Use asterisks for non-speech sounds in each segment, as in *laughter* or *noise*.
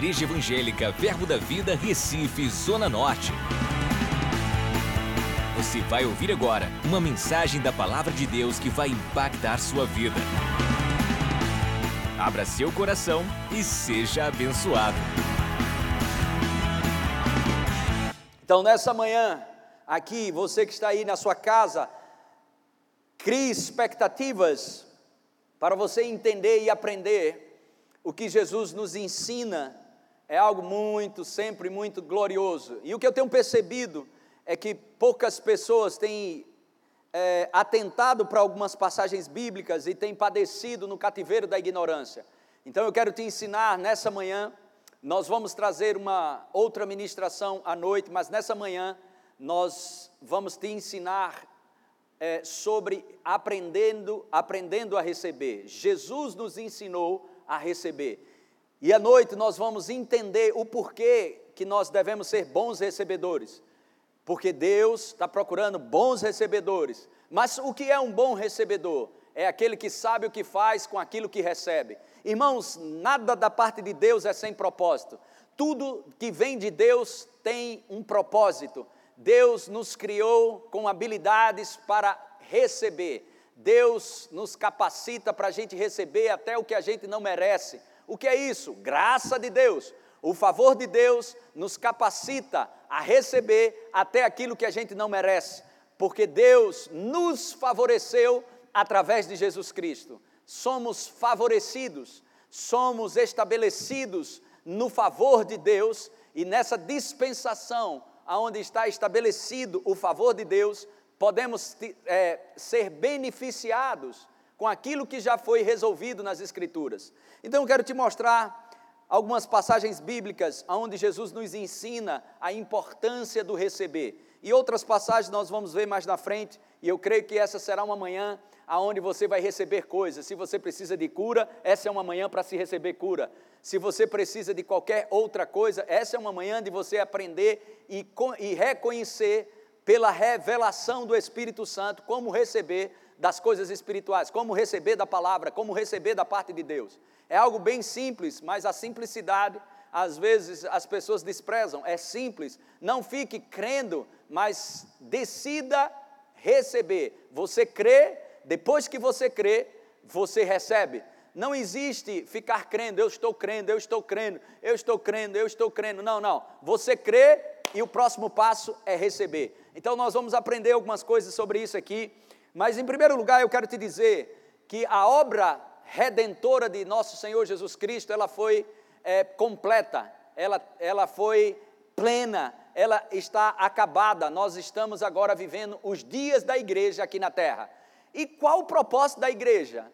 Igreja Evangélica Verbo da Vida, Recife, Zona Norte. Você vai ouvir agora uma mensagem da Palavra de Deus que vai impactar sua vida. Abra seu coração e seja abençoado. Então, nessa manhã, aqui, você que está aí na sua casa, crie expectativas para você entender e aprender o que Jesus nos ensina é algo muito, sempre muito glorioso. E o que eu tenho percebido é que poucas pessoas têm é, atentado para algumas passagens bíblicas e têm padecido no cativeiro da ignorância. Então eu quero te ensinar nessa manhã. Nós vamos trazer uma outra ministração à noite, mas nessa manhã nós vamos te ensinar é, sobre aprendendo, aprendendo a receber. Jesus nos ensinou a receber. E à noite nós vamos entender o porquê que nós devemos ser bons recebedores. Porque Deus está procurando bons recebedores. Mas o que é um bom recebedor? É aquele que sabe o que faz com aquilo que recebe. Irmãos, nada da parte de Deus é sem propósito. Tudo que vem de Deus tem um propósito. Deus nos criou com habilidades para receber. Deus nos capacita para a gente receber até o que a gente não merece. O que é isso? Graça de Deus. O favor de Deus nos capacita a receber até aquilo que a gente não merece, porque Deus nos favoreceu através de Jesus Cristo. Somos favorecidos, somos estabelecidos no favor de Deus e nessa dispensação, aonde está estabelecido o favor de Deus, podemos é, ser beneficiados com aquilo que já foi resolvido nas Escrituras. Então eu quero te mostrar algumas passagens bíblicas onde Jesus nos ensina a importância do receber. E outras passagens nós vamos ver mais na frente, e eu creio que essa será uma manhã aonde você vai receber coisas. Se você precisa de cura, essa é uma manhã para se receber cura. Se você precisa de qualquer outra coisa, essa é uma manhã de você aprender e, e reconhecer pela revelação do Espírito Santo, como receber das coisas espirituais, como receber da palavra, como receber da parte de Deus. É algo bem simples, mas a simplicidade, às vezes as pessoas desprezam. É simples, não fique crendo, mas decida receber. Você crê, depois que você crê, você recebe. Não existe ficar crendo, eu estou crendo, eu estou crendo, eu estou crendo, eu estou crendo. Não, não. Você crê e o próximo passo é receber. Então nós vamos aprender algumas coisas sobre isso aqui, mas em primeiro lugar eu quero te dizer que a obra redentora de nosso Senhor Jesus Cristo, ela foi é, completa, ela, ela foi plena, ela está acabada. Nós estamos agora vivendo os dias da igreja aqui na terra. E qual o propósito da igreja?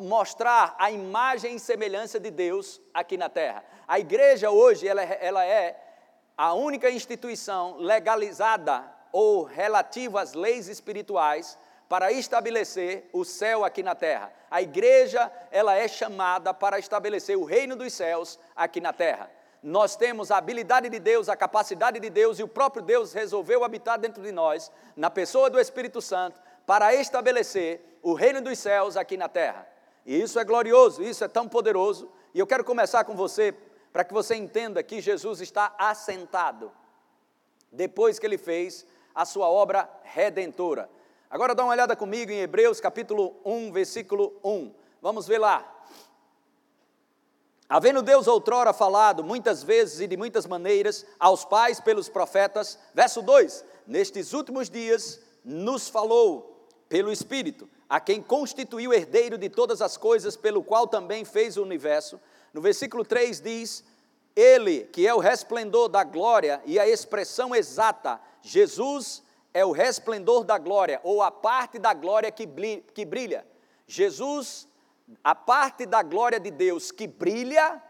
Mostrar a imagem e semelhança de Deus aqui na terra. A igreja hoje, ela, ela é a única instituição legalizada ou relativa às leis espirituais para estabelecer o céu aqui na terra. A igreja, ela é chamada para estabelecer o reino dos céus aqui na terra. Nós temos a habilidade de Deus, a capacidade de Deus e o próprio Deus resolveu habitar dentro de nós, na pessoa do Espírito Santo, para estabelecer o reino dos céus aqui na terra. E isso é glorioso, isso é tão poderoso. E eu quero começar com você para que você entenda que Jesus está assentado depois que ele fez a sua obra redentora. Agora dá uma olhada comigo em Hebreus capítulo 1, versículo 1. Vamos ver lá. Havendo Deus outrora falado muitas vezes e de muitas maneiras aos pais pelos profetas, verso 2: Nestes últimos dias nos falou pelo Espírito, a quem constituiu herdeiro de todas as coisas, pelo qual também fez o universo no versículo 3 diz: Ele, que é o resplendor da glória e a expressão exata, Jesus é o resplendor da glória, ou a parte da glória que brilha. Jesus, a parte da glória de Deus que brilha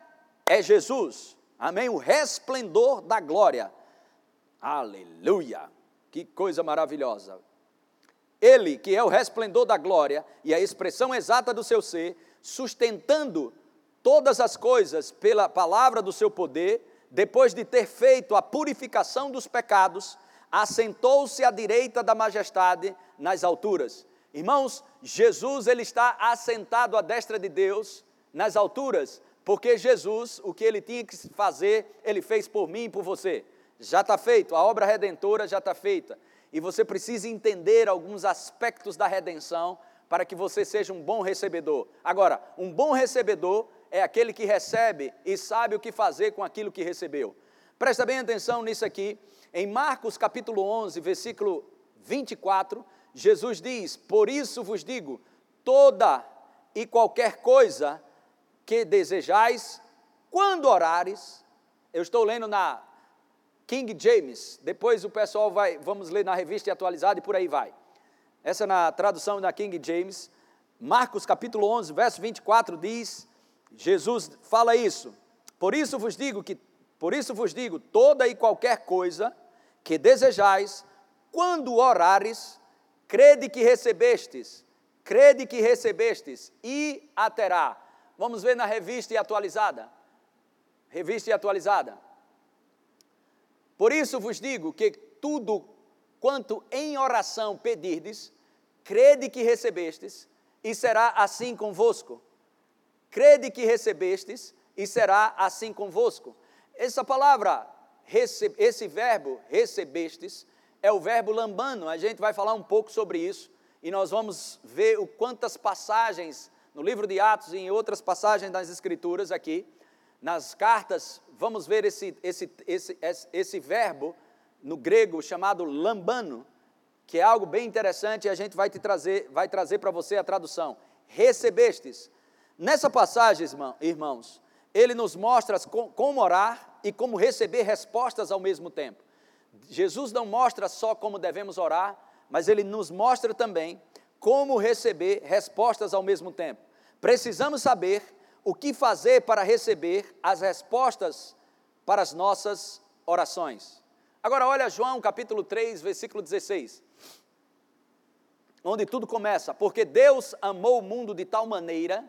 é Jesus. Amém? O resplendor da glória. Aleluia! Que coisa maravilhosa. Ele, que é o resplendor da glória e a expressão exata do seu ser, sustentando todas as coisas pela palavra do seu poder, depois de ter feito a purificação dos pecados, assentou-se à direita da majestade nas alturas. Irmãos, Jesus ele está assentado à destra de Deus nas alturas, Porque Jesus, o que ele tinha que fazer, ele fez por mim e por você. Já está feito, a obra redentora já está feita. E você precisa entender alguns aspectos da redenção para que você seja um bom recebedor. Agora, um bom recebedor é aquele que recebe e sabe o que fazer com aquilo que recebeu. Presta bem atenção nisso aqui. Em Marcos capítulo 11, versículo 24, Jesus diz: Por isso vos digo, toda e qualquer coisa que desejais, quando orares, eu estou lendo na King James, depois o pessoal vai, vamos ler na revista atualizada e por aí vai. Essa é na tradução da King James, Marcos capítulo 11, verso 24 diz: Jesus fala isso. Por isso vos digo que por isso vos digo toda e qualquer coisa que desejais, quando orares, crede que recebestes, crede que recebestes e a terá. Vamos ver na revista e atualizada. Revista e atualizada. Por isso vos digo que tudo quanto em oração pedirdes, crede que recebestes e será assim convosco. Crede que recebestes e será assim convosco. Essa palavra, esse verbo recebestes, é o verbo lambano. A gente vai falar um pouco sobre isso e nós vamos ver o quantas passagens no livro de Atos e em outras passagens das Escrituras aqui, nas cartas, vamos ver esse, esse, esse, esse, esse verbo no grego chamado lambano, que é algo bem interessante e a gente vai te trazer, vai trazer para você a tradução. Recebestes. Nessa passagem, irmãos, ele nos mostra como orar e como receber respostas ao mesmo tempo. Jesus não mostra só como devemos orar, mas ele nos mostra também como receber respostas ao mesmo tempo. Precisamos saber o que fazer para receber as respostas para as nossas orações. Agora, olha João capítulo 3, versículo 16, onde tudo começa. Porque Deus amou o mundo de tal maneira,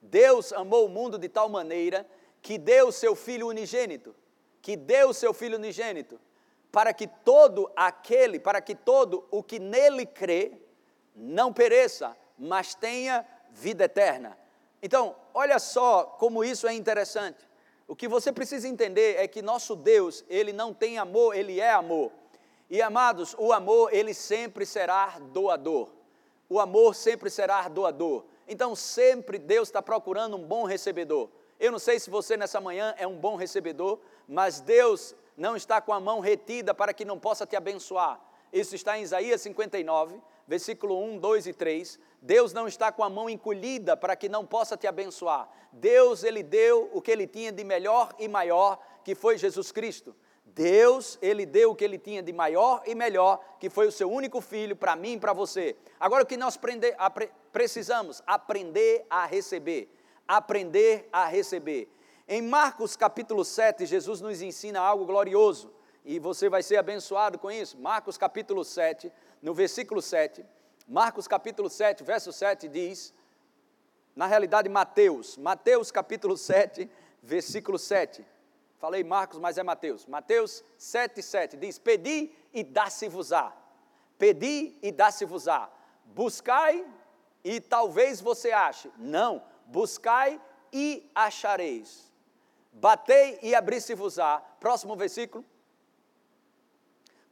Deus amou o mundo de tal maneira, que deu seu Filho unigênito, que deu seu Filho unigênito, para que todo aquele, para que todo o que nele crê, não pereça, mas tenha vida eterna. Então, olha só como isso é interessante. O que você precisa entender é que nosso Deus, ele não tem amor, ele é amor. E amados, o amor, ele sempre será doador. O amor sempre será doador. Então, sempre Deus está procurando um bom recebedor. Eu não sei se você nessa manhã é um bom recebedor, mas Deus não está com a mão retida para que não possa te abençoar. Isso está em Isaías 59, versículo 1, 2 e 3. Deus não está com a mão encolhida para que não possa te abençoar. Deus, Ele deu o que Ele tinha de melhor e maior, que foi Jesus Cristo. Deus, Ele deu o que Ele tinha de maior e melhor, que foi o seu único filho para mim e para você. Agora o que nós prender, apre, precisamos? Aprender a receber. Aprender a receber. Em Marcos capítulo 7, Jesus nos ensina algo glorioso e você vai ser abençoado com isso. Marcos capítulo 7, no versículo 7, Marcos capítulo 7, verso 7 diz, na realidade Mateus, Mateus capítulo 7, versículo 7. Falei Marcos, mas é Mateus. Mateus 7, 7 diz: Pedi e dá-se-vos-á. Pedi e dá-se-vos-á. Buscai e talvez você ache. Não, buscai e achareis. Batei e abri-se-vos-á. Próximo versículo.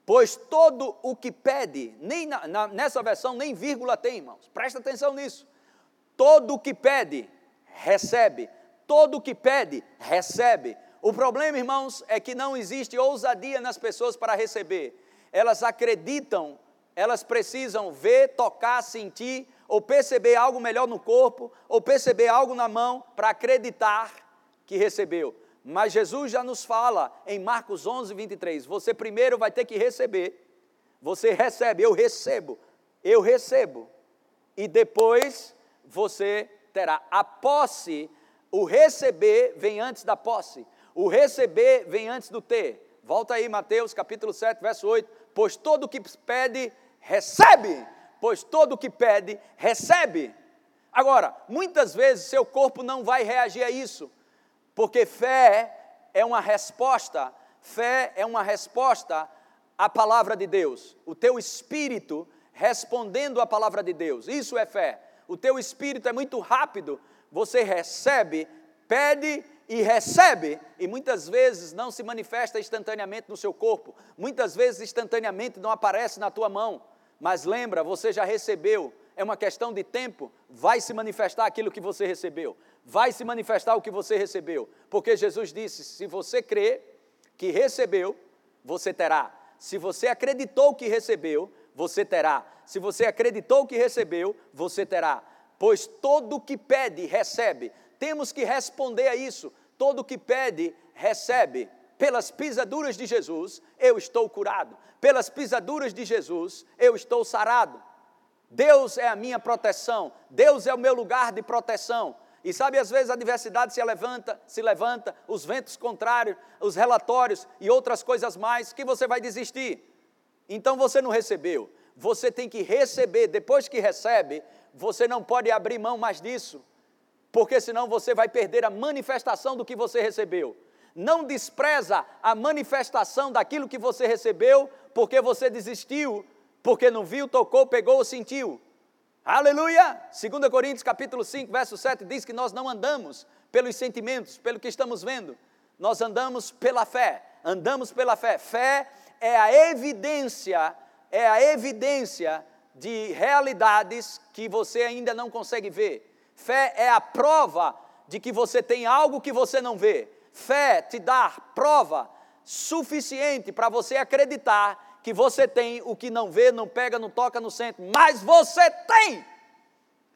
Pois todo o que pede, nem na, na, nessa versão nem vírgula tem, irmãos, presta atenção nisso. Todo o que pede, recebe. Todo o que pede, recebe. O problema, irmãos, é que não existe ousadia nas pessoas para receber. Elas acreditam, elas precisam ver, tocar, sentir, ou perceber algo melhor no corpo, ou perceber algo na mão, para acreditar que recebeu. Mas Jesus já nos fala em Marcos 11, 23: você primeiro vai ter que receber. Você recebe, eu recebo, eu recebo. E depois você terá. A posse, o receber vem antes da posse. O receber vem antes do ter. Volta aí, Mateus capítulo 7, verso 8. Pois todo o que pede, recebe. Pois todo o que pede, recebe. Agora, muitas vezes seu corpo não vai reagir a isso porque fé é uma resposta, fé é uma resposta à palavra de Deus. O teu espírito respondendo à palavra de Deus. Isso é fé. O teu espírito é muito rápido, você recebe pede e recebe, e muitas vezes não se manifesta instantaneamente no seu corpo, muitas vezes instantaneamente não aparece na tua mão, mas lembra, você já recebeu, é uma questão de tempo, vai se manifestar aquilo que você recebeu, vai se manifestar o que você recebeu, porque Jesus disse: se você crê que recebeu, você terá, se você acreditou que recebeu, você terá, se você acreditou que recebeu, você terá, pois todo o que pede, recebe, temos que responder a isso. Todo que pede, recebe. Pelas pisaduras de Jesus, eu estou curado. Pelas pisaduras de Jesus, eu estou sarado. Deus é a minha proteção. Deus é o meu lugar de proteção. E sabe, às vezes a adversidade se levanta, se levanta, os ventos contrários, os relatórios e outras coisas mais, que você vai desistir. Então você não recebeu. Você tem que receber. Depois que recebe, você não pode abrir mão mais disso porque senão você vai perder a manifestação do que você recebeu. Não despreza a manifestação daquilo que você recebeu, porque você desistiu, porque não viu, tocou, pegou ou sentiu. Aleluia! 2 Coríntios capítulo 5, verso 7 diz que nós não andamos pelos sentimentos, pelo que estamos vendo. Nós andamos pela fé. Andamos pela fé. Fé é a evidência, é a evidência de realidades que você ainda não consegue ver. Fé é a prova de que você tem algo que você não vê. Fé te dá prova suficiente para você acreditar que você tem o que não vê, não pega, não toca, não sente, mas você tem.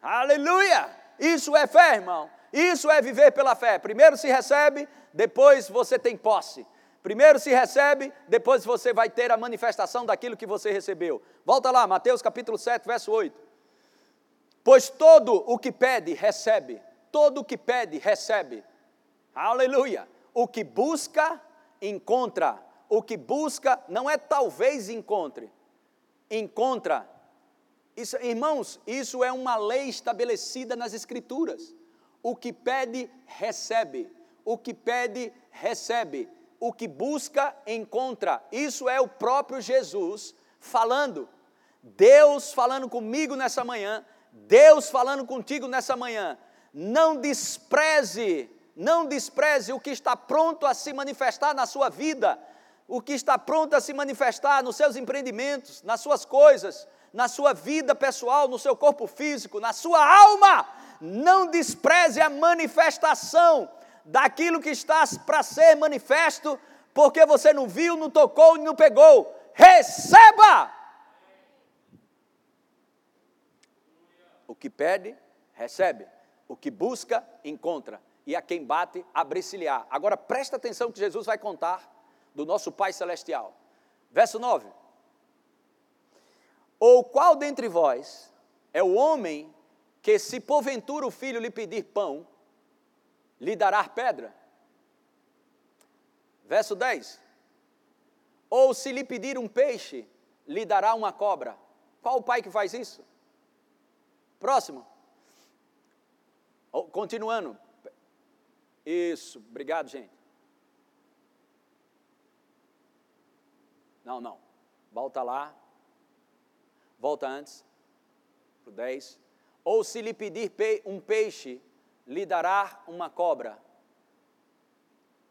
Aleluia! Isso é fé, irmão. Isso é viver pela fé. Primeiro se recebe, depois você tem posse. Primeiro se recebe, depois você vai ter a manifestação daquilo que você recebeu. Volta lá, Mateus capítulo 7, verso 8. Pois todo o que pede, recebe. Todo o que pede, recebe. Aleluia. O que busca, encontra. O que busca, não é talvez encontre. Encontra. Isso, irmãos, isso é uma lei estabelecida nas Escrituras. O que pede, recebe. O que pede, recebe. O que busca, encontra. Isso é o próprio Jesus falando. Deus falando comigo nessa manhã Deus falando contigo nessa manhã, não despreze, não despreze o que está pronto a se manifestar na sua vida, o que está pronto a se manifestar nos seus empreendimentos, nas suas coisas, na sua vida pessoal, no seu corpo físico, na sua alma. Não despreze a manifestação daquilo que está para ser manifesto, porque você não viu, não tocou e não pegou. Receba! Que pede, recebe. O que busca, encontra. E a quem bate, abre-se-lhe-á. Agora presta atenção que Jesus vai contar do nosso Pai Celestial. Verso 9. Ou qual dentre vós é o homem que, se porventura o filho lhe pedir pão, lhe dará pedra? Verso 10. Ou se lhe pedir um peixe, lhe dará uma cobra? Qual o pai que faz isso? Próximo. Oh, continuando. Isso, obrigado, gente. Não, não. Volta lá. Volta antes. Para o 10. Ou se lhe pedir um peixe, lhe dará uma cobra.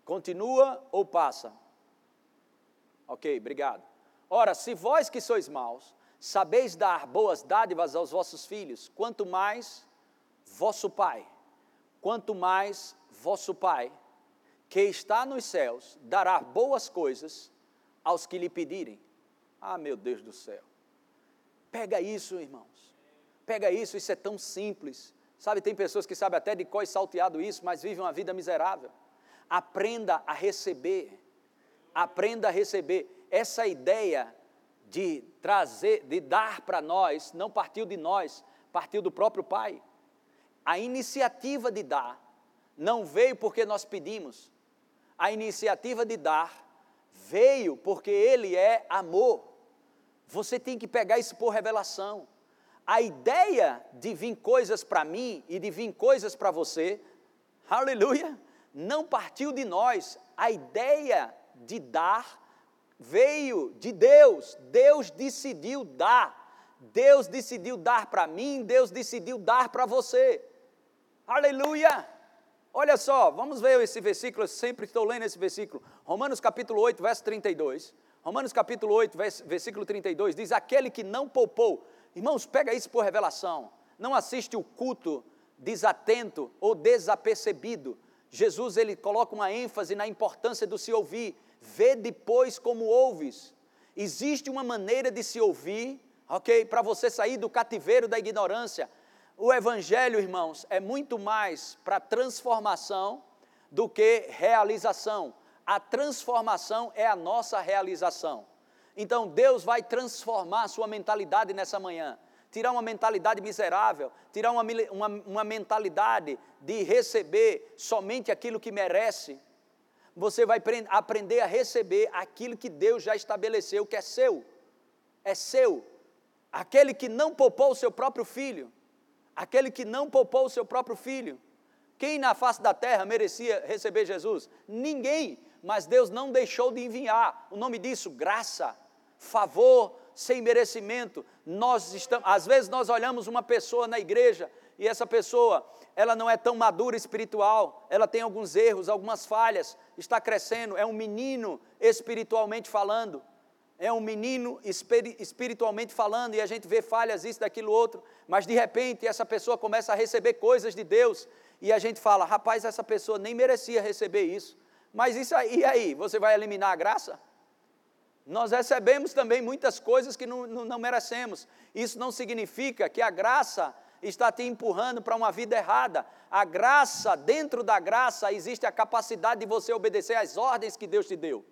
Continua ou passa? Ok, obrigado. Ora, se vós que sois maus, sabeis dar boas dádivas aos vossos filhos, quanto mais vosso Pai, quanto mais vosso Pai, que está nos céus, dará boas coisas aos que lhe pedirem. Ah, meu Deus do céu. Pega isso, irmãos. Pega isso, isso é tão simples. Sabe, tem pessoas que sabem até de qual salteado isso, mas vivem uma vida miserável. Aprenda a receber. Aprenda a receber. Essa ideia de trazer, de dar para nós, não partiu de nós, partiu do próprio Pai. A iniciativa de dar não veio porque nós pedimos. A iniciativa de dar veio porque Ele é amor. Você tem que pegar isso por revelação. A ideia de vir coisas para mim e de vir coisas para você, aleluia, não partiu de nós. A ideia de dar veio de Deus. Deus decidiu dar. Deus decidiu dar para mim, Deus decidiu dar para você. Aleluia! Olha só, vamos ver esse versículo, eu sempre estou lendo esse versículo. Romanos capítulo 8, verso 32. Romanos capítulo 8, versículo 32 diz: Aquele que não poupou. Irmãos, pega isso por revelação. Não assiste o culto desatento ou desapercebido. Jesus ele coloca uma ênfase na importância do se ouvir. Vê depois como ouves. Existe uma maneira de se ouvir, ok? Para você sair do cativeiro da ignorância. O Evangelho, irmãos, é muito mais para transformação do que realização. A transformação é a nossa realização. Então Deus vai transformar a sua mentalidade nessa manhã tirar uma mentalidade miserável, tirar uma, uma, uma mentalidade de receber somente aquilo que merece. Você vai aprender a receber aquilo que Deus já estabeleceu, que é seu. É seu. Aquele que não poupou o seu próprio filho. Aquele que não poupou o seu próprio filho. Quem na face da terra merecia receber Jesus? Ninguém. Mas Deus não deixou de enviar. O nome disso, graça, favor, sem merecimento. Nós estamos, às vezes nós olhamos uma pessoa na igreja e essa pessoa, ela não é tão madura espiritual, ela tem alguns erros, algumas falhas, está crescendo, é um menino espiritualmente falando. É um menino espiritualmente falando e a gente vê falhas isso daquilo outro, mas de repente essa pessoa começa a receber coisas de Deus e a gente fala: "Rapaz, essa pessoa nem merecia receber isso". Mas isso aí, e aí, você vai eliminar a graça? Nós recebemos também muitas coisas que não, não, não merecemos. Isso não significa que a graça está te empurrando para uma vida errada. A graça, dentro da graça, existe a capacidade de você obedecer às ordens que Deus te deu.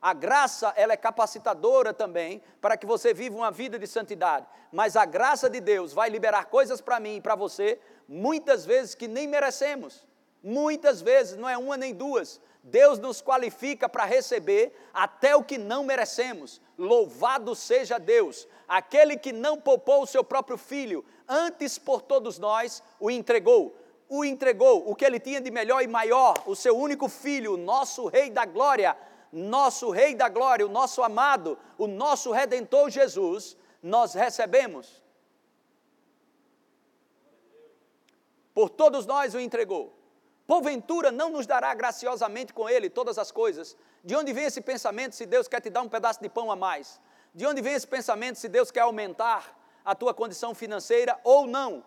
A graça, ela é capacitadora também para que você viva uma vida de santidade. Mas a graça de Deus vai liberar coisas para mim e para você, muitas vezes que nem merecemos. Muitas vezes, não é uma nem duas. Deus nos qualifica para receber até o que não merecemos. Louvado seja Deus, aquele que não poupou o seu próprio filho, antes por todos nós o entregou. O entregou, o que ele tinha de melhor e maior, o seu único filho, nosso Rei da Glória, nosso Rei da Glória, o nosso amado, o nosso Redentor Jesus, nós recebemos. Por todos nós o entregou. Porventura não nos dará graciosamente com Ele todas as coisas. De onde vem esse pensamento se Deus quer te dar um pedaço de pão a mais? De onde vem esse pensamento se Deus quer aumentar a tua condição financeira ou não?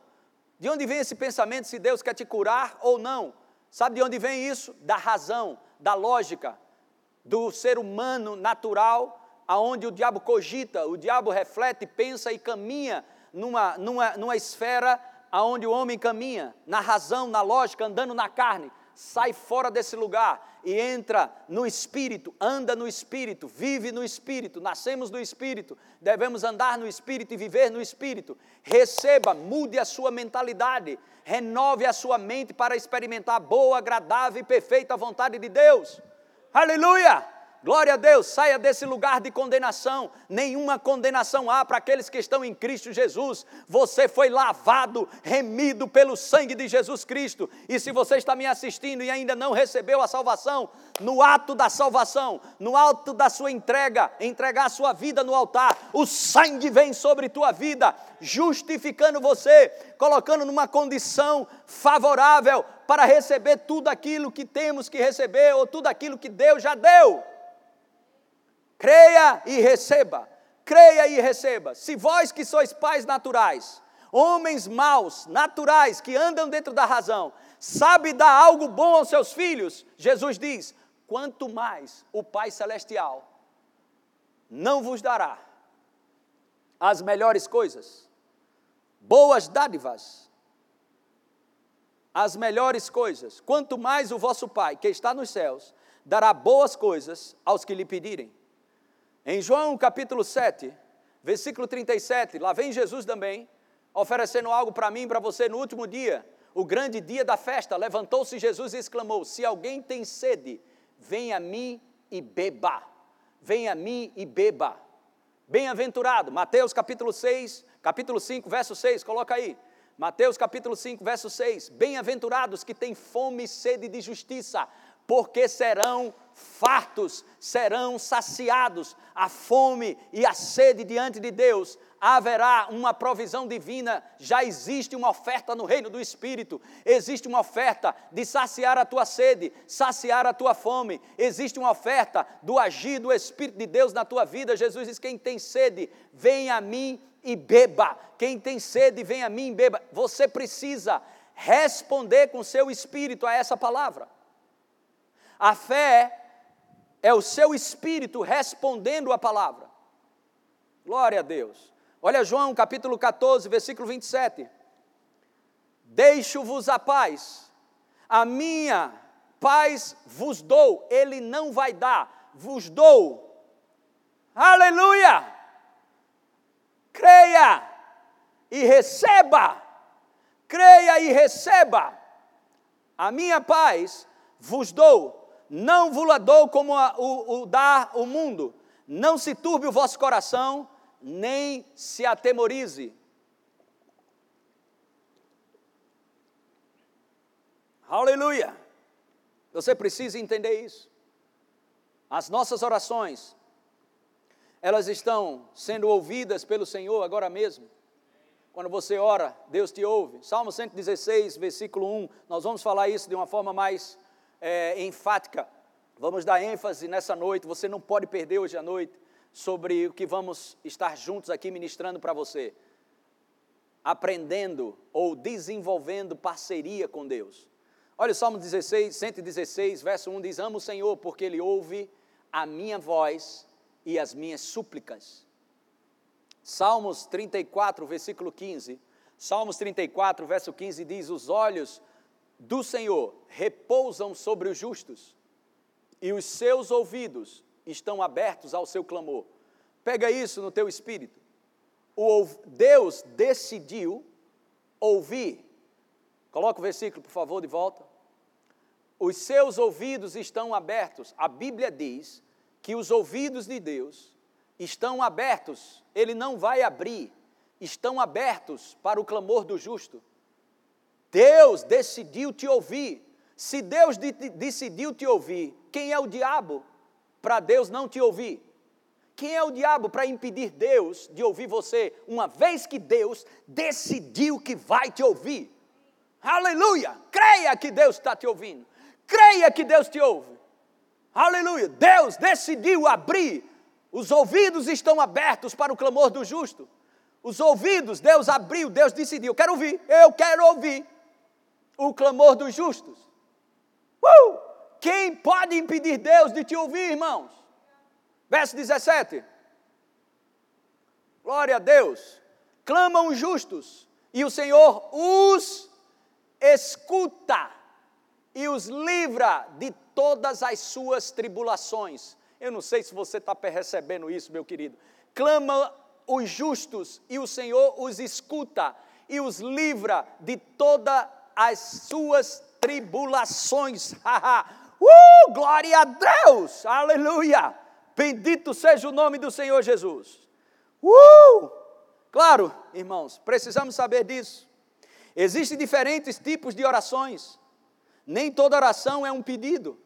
De onde vem esse pensamento se Deus quer te curar ou não? Sabe de onde vem isso? Da razão, da lógica, do ser humano natural, aonde o diabo cogita, o diabo reflete, pensa e caminha numa, numa, numa esfera aonde o homem caminha, na razão, na lógica, andando na carne, sai fora desse lugar e entra no espírito, anda no espírito, vive no espírito, nascemos do espírito, devemos andar no espírito e viver no espírito. Receba, mude a sua mentalidade, renove a sua mente para experimentar a boa, agradável e perfeita vontade de Deus. Aleluia! Glória a Deus, saia desse lugar de condenação. Nenhuma condenação há para aqueles que estão em Cristo Jesus. Você foi lavado, remido pelo sangue de Jesus Cristo. E se você está me assistindo e ainda não recebeu a salvação, no ato da salvação, no ato da sua entrega, entregar a sua vida no altar, o sangue vem sobre tua vida, justificando você, colocando numa condição favorável para receber tudo aquilo que temos que receber ou tudo aquilo que Deus já deu. Creia e receba. Creia e receba. Se vós que sois pais naturais, homens maus, naturais, que andam dentro da razão, sabe dar algo bom aos seus filhos, Jesus diz: quanto mais o Pai Celestial não vos dará as melhores coisas, boas dádivas, as melhores coisas, quanto mais o vosso Pai, que está nos céus, dará boas coisas aos que lhe pedirem. Em João capítulo 7, versículo 37, lá vem Jesus também, oferecendo algo para mim e para você no último dia, o grande dia da festa. Levantou-se Jesus e exclamou: Se alguém tem sede, venha a mim e beba. Venha a mim e beba. Bem-aventurado, Mateus capítulo 6, capítulo 5, verso 6, coloca aí. Mateus capítulo 5, verso 6. Bem-aventurados que têm fome e sede de justiça, porque serão fartos, serão saciados. A fome e a sede diante de Deus haverá uma provisão divina, já existe uma oferta no reino do Espírito, existe uma oferta de saciar a tua sede, saciar a tua fome, existe uma oferta do agir do Espírito de Deus na tua vida. Jesus diz: quem tem sede, venha a mim e beba. Quem tem sede, venha a mim e beba. Você precisa responder com seu espírito a essa palavra. A fé é o seu espírito respondendo a palavra. Glória a Deus. Olha João capítulo 14, versículo 27. Deixo-vos a paz, a minha paz vos dou, ele não vai dar, vos dou. Aleluia! Creia e receba, creia e receba. A minha paz vos dou, não vos dou como a, o, o dá o mundo. Não se turbe o vosso coração, nem se atemorize. Aleluia! Você precisa entender isso. As nossas orações, elas estão sendo ouvidas pelo Senhor agora mesmo. Quando você ora, Deus te ouve. Salmo 116, versículo 1, nós vamos falar isso de uma forma mais é, enfática. Vamos dar ênfase nessa noite, você não pode perder hoje à noite sobre o que vamos estar juntos aqui ministrando para você. Aprendendo ou desenvolvendo parceria com Deus. Olha o Salmo 16, 116, verso 1 diz: Amo o Senhor porque Ele ouve a minha voz e as minhas súplicas. Salmos 34, versículo 15. Salmos 34, verso 15 diz: Os olhos do Senhor repousam sobre os justos, e os seus ouvidos estão abertos ao seu clamor. Pega isso no teu espírito. O Deus decidiu ouvir. Coloca o versículo, por favor, de volta. Os seus ouvidos estão abertos. A Bíblia diz que os ouvidos de Deus estão abertos. Ele não vai abrir. Estão abertos para o clamor do justo. Deus decidiu te ouvir. Se Deus de decidiu te ouvir, quem é o diabo para Deus não te ouvir? Quem é o diabo para impedir Deus de ouvir você, uma vez que Deus decidiu que vai te ouvir? Aleluia! Creia que Deus está te ouvindo. Creia que Deus te ouve. Aleluia! Deus decidiu abrir. Os ouvidos estão abertos para o clamor do justo. Os ouvidos, Deus abriu, Deus decidiu. Eu quero ouvir, eu quero ouvir o clamor dos justos. Uh! Quem pode impedir Deus de te ouvir, irmãos? Verso 17. Glória a Deus. Clamam os justos, e o Senhor os escuta e os livra de todas as suas tribulações. Eu não sei se você está recebendo isso, meu querido. Clama os justos, e o Senhor os escuta e os livra de todas as suas tribulações. *laughs* Uh, glória a Deus! Aleluia! Bendito seja o nome do Senhor Jesus. Uh! Claro, irmãos, precisamos saber disso. Existem diferentes tipos de orações. Nem toda oração é um pedido.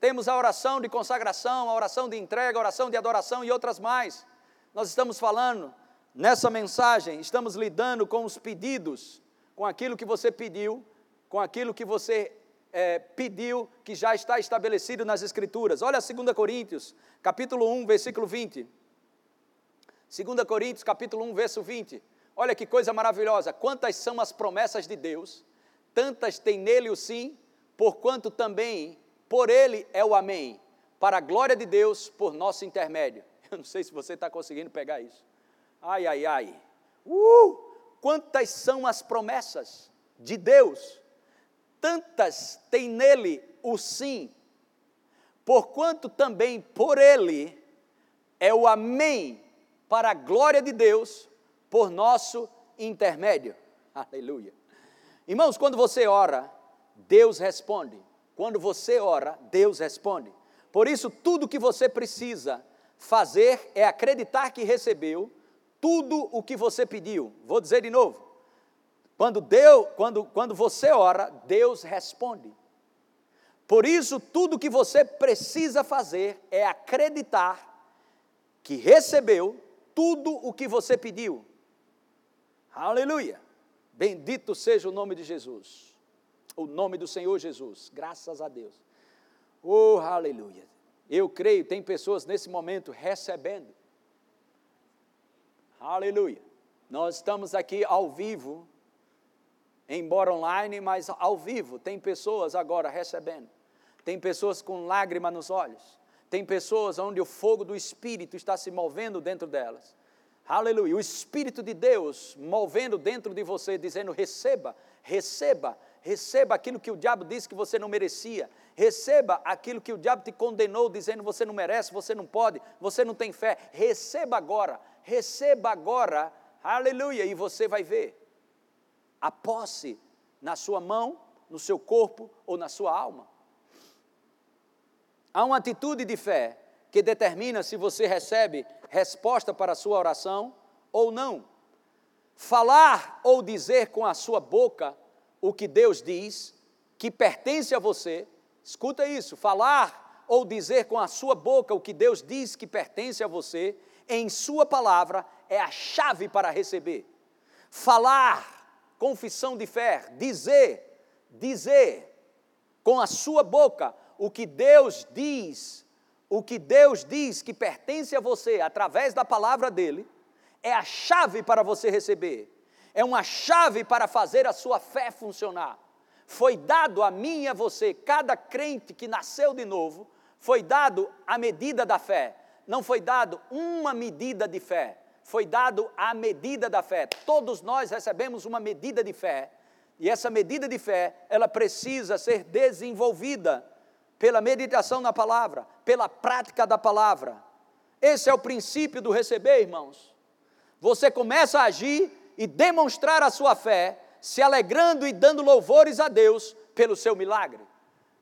Temos a oração de consagração, a oração de entrega, a oração de adoração e outras mais. Nós estamos falando nessa mensagem, estamos lidando com os pedidos, com aquilo que você pediu, com aquilo que você é, pediu que já está estabelecido nas Escrituras. Olha 2 Coríntios, capítulo 1, versículo 20. 2 Coríntios, capítulo 1, verso 20. Olha que coisa maravilhosa. Quantas são as promessas de Deus, tantas tem nele o sim, porquanto também por ele é o amém, para a glória de Deus por nosso intermédio. *laughs* Eu não sei se você está conseguindo pegar isso. Ai, ai, ai. Uh! Quantas são as promessas de Deus? tantas tem nele o sim, porquanto também por ele é o amém para a glória de Deus por nosso intermédio. *laughs* Aleluia. Irmãos, quando você ora, Deus responde. Quando você ora, Deus responde. Por isso, tudo que você precisa fazer é acreditar que recebeu tudo o que você pediu. Vou dizer de novo. Quando, Deus, quando, quando você ora, Deus responde. Por isso, tudo que você precisa fazer é acreditar que recebeu tudo o que você pediu. Aleluia! Bendito seja o nome de Jesus, o nome do Senhor Jesus, graças a Deus. Oh, aleluia! Eu creio, tem pessoas nesse momento recebendo. Aleluia! Nós estamos aqui ao vivo, embora online, mas ao vivo. Tem pessoas agora recebendo. Tem pessoas com lágrima nos olhos. Tem pessoas onde o fogo do Espírito está se movendo dentro delas. Aleluia. O Espírito de Deus movendo dentro de você, dizendo: receba, receba, receba aquilo que o diabo disse que você não merecia. Receba aquilo que o diabo te condenou, dizendo: você não merece, você não pode, você não tem fé. Receba agora, receba agora. Aleluia. E você vai ver a posse na sua mão, no seu corpo ou na sua alma. Há uma atitude de fé que determina se você recebe resposta para a sua oração ou não. Falar ou dizer com a sua boca o que Deus diz, que pertence a você, escuta isso: falar ou dizer com a sua boca o que Deus diz que pertence a você, em Sua palavra, é a chave para receber. Falar, confissão de fé, dizer, dizer com a sua boca o que Deus diz, o que Deus diz que pertence a você através da palavra dele, é a chave para você receber, é uma chave para fazer a sua fé funcionar. Foi dado a mim e a você, cada crente que nasceu de novo, foi dado a medida da fé, não foi dado uma medida de fé, foi dado a medida da fé. Todos nós recebemos uma medida de fé, e essa medida de fé, ela precisa ser desenvolvida pela meditação na palavra, pela prática da palavra. Esse é o princípio do receber, irmãos. Você começa a agir e demonstrar a sua fé, se alegrando e dando louvores a Deus pelo seu milagre.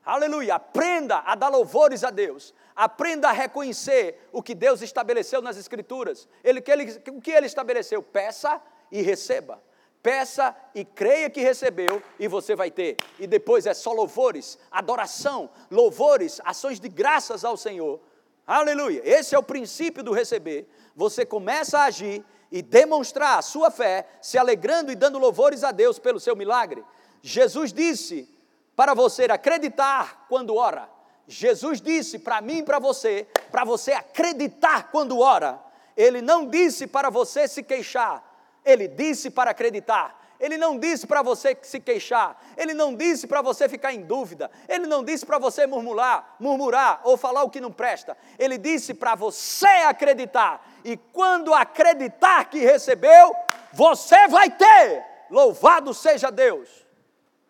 Aleluia! Aprenda a dar louvores a Deus. Aprenda a reconhecer o que Deus estabeleceu nas Escrituras. Ele, que ele, o que ele estabeleceu? Peça e receba peça e creia que recebeu e você vai ter. E depois é só louvores, adoração, louvores, ações de graças ao Senhor. Aleluia. Esse é o princípio do receber. Você começa a agir e demonstrar a sua fé, se alegrando e dando louvores a Deus pelo seu milagre. Jesus disse para você acreditar quando ora. Jesus disse para mim e para você, para você acreditar quando ora. Ele não disse para você se queixar. Ele disse para acreditar. Ele não disse para você se queixar, ele não disse para você ficar em dúvida, ele não disse para você murmurar, murmurar ou falar o que não presta. Ele disse para você acreditar. E quando acreditar que recebeu, você vai ter. Louvado seja Deus.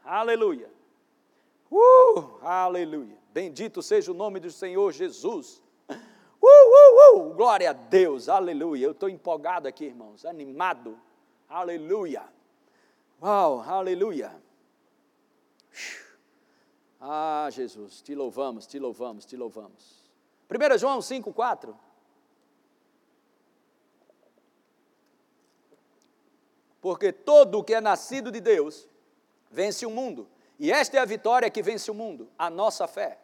Aleluia. Uh, aleluia. Bendito seja o nome do Senhor Jesus. Uh, uh, uh, glória a Deus, aleluia. Eu estou empolgado aqui, irmãos, animado. Aleluia. Uau, aleluia. Ah, Jesus, te louvamos, te louvamos, te louvamos. 1 João 5, 4. Porque todo o que é nascido de Deus vence o mundo. E esta é a vitória que vence o mundo, a nossa fé.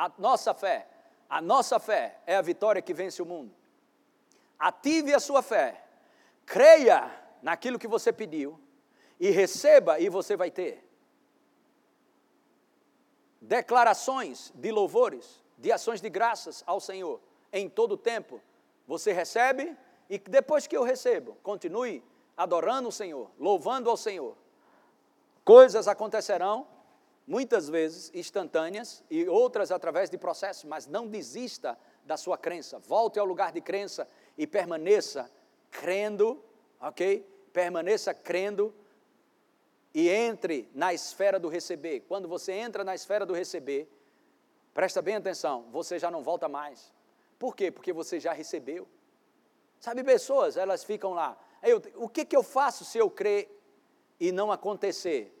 A nossa fé, a nossa fé é a vitória que vence o mundo. Ative a sua fé, creia naquilo que você pediu e receba e você vai ter. Declarações de louvores, de ações de graças ao Senhor em todo o tempo. Você recebe e depois que eu recebo, continue adorando o Senhor, louvando ao Senhor. Coisas acontecerão, muitas vezes instantâneas e outras através de processos, mas não desista da sua crença. Volte ao lugar de crença e permaneça crendo ok? Permaneça crendo e entre na esfera do receber. Quando você entra na esfera do receber, presta bem atenção, você já não volta mais. Por quê? Porque você já recebeu. Sabe, pessoas, elas ficam lá. Eu, o que, que eu faço se eu crer e não acontecer?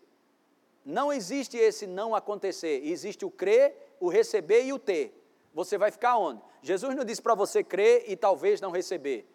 Não existe esse não acontecer. Existe o crer, o receber e o ter. Você vai ficar onde? Jesus não disse para você crer e talvez não receber.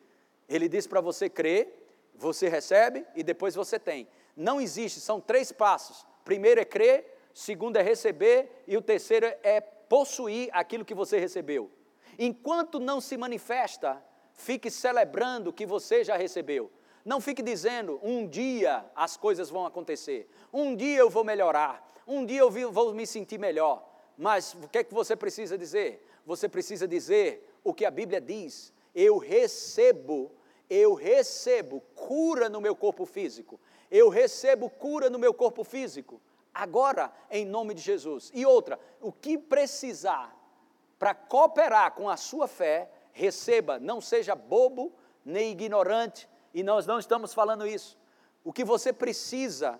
Ele disse para você crer você recebe e depois você tem. Não existe, são três passos. Primeiro é crer, segundo é receber e o terceiro é possuir aquilo que você recebeu. Enquanto não se manifesta, fique celebrando que você já recebeu. Não fique dizendo, um dia as coisas vão acontecer, um dia eu vou melhorar, um dia eu vou me sentir melhor. Mas o que é que você precisa dizer? Você precisa dizer o que a Bíblia diz: eu recebo, eu recebo cura no meu corpo físico, eu recebo cura no meu corpo físico, agora, em nome de Jesus. E outra, o que precisar para cooperar com a sua fé, receba, não seja bobo nem ignorante, e nós não estamos falando isso. O que você precisa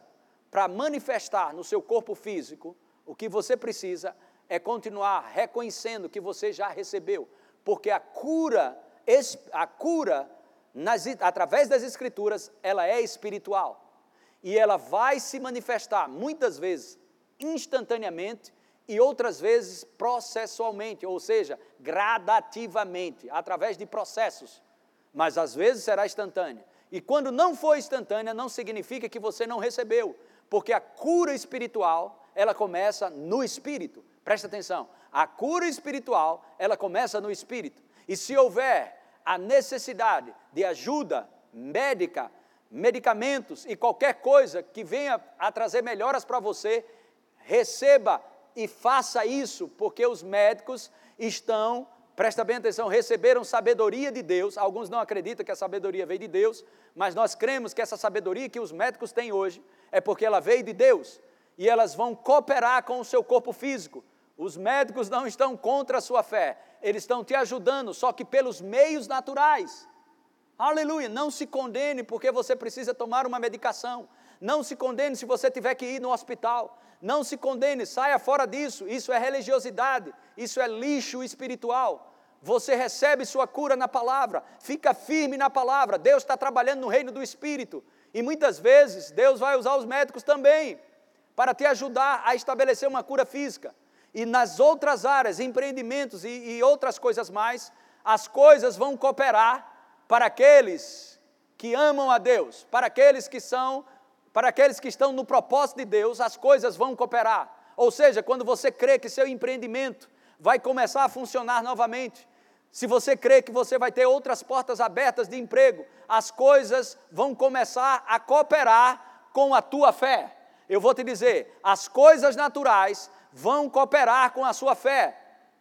para manifestar no seu corpo físico, o que você precisa é continuar reconhecendo que você já recebeu, porque a cura, a cura nas, através das escrituras, ela é espiritual. E ela vai se manifestar muitas vezes instantaneamente e outras vezes processualmente, ou seja, gradativamente, através de processos. Mas às vezes será instantânea. E quando não for instantânea, não significa que você não recebeu, porque a cura espiritual, ela começa no espírito. Presta atenção. A cura espiritual, ela começa no espírito. E se houver a necessidade de ajuda médica, medicamentos e qualquer coisa que venha a trazer melhoras para você, receba e faça isso, porque os médicos estão, presta bem atenção, receberam sabedoria de Deus. Alguns não acreditam que a sabedoria veio de Deus, mas nós cremos que essa sabedoria que os médicos têm hoje é porque ela veio de Deus e elas vão cooperar com o seu corpo físico. Os médicos não estão contra a sua fé, eles estão te ajudando, só que pelos meios naturais. Aleluia! Não se condene porque você precisa tomar uma medicação. Não se condene se você tiver que ir no hospital. Não se condene, saia fora disso. Isso é religiosidade, isso é lixo espiritual. Você recebe sua cura na palavra, fica firme na palavra. Deus está trabalhando no reino do Espírito. E muitas vezes Deus vai usar os médicos também para te ajudar a estabelecer uma cura física. E nas outras áreas, empreendimentos e, e outras coisas mais, as coisas vão cooperar para aqueles que amam a Deus, para aqueles que são, para aqueles que estão no propósito de Deus, as coisas vão cooperar. Ou seja, quando você crê que seu empreendimento vai começar a funcionar novamente, se você crê que você vai ter outras portas abertas de emprego, as coisas vão começar a cooperar com a tua fé. Eu vou te dizer, as coisas naturais vão cooperar com a sua fé.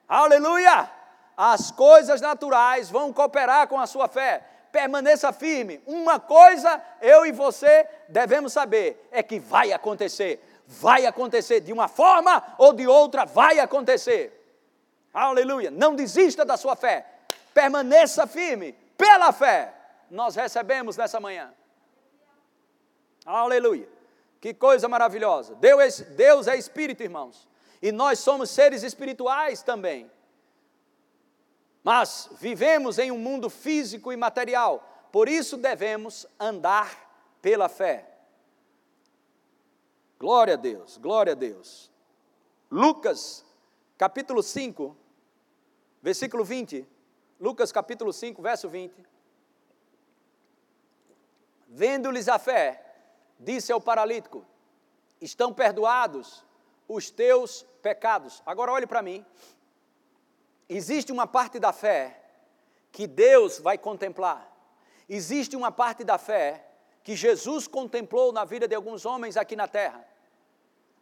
Aleluia! As coisas naturais vão cooperar com a sua fé. Permaneça firme. Uma coisa eu e você devemos saber: é que vai acontecer. Vai acontecer de uma forma ou de outra, vai acontecer. Aleluia! Não desista da sua fé. Permaneça firme pela fé. Nós recebemos nessa manhã. Aleluia! Que coisa maravilhosa. Deus é, é Espírito, irmãos. E nós somos seres espirituais também. Mas vivemos em um mundo físico e material, por isso devemos andar pela fé. Glória a Deus, glória a Deus. Lucas, capítulo 5, versículo 20. Lucas, capítulo 5, verso 20. Vendo-lhes a fé, disse ao paralítico: Estão perdoados os teus pecados. Agora olhe para mim. Existe uma parte da fé que Deus vai contemplar. Existe uma parte da fé que Jesus contemplou na vida de alguns homens aqui na terra.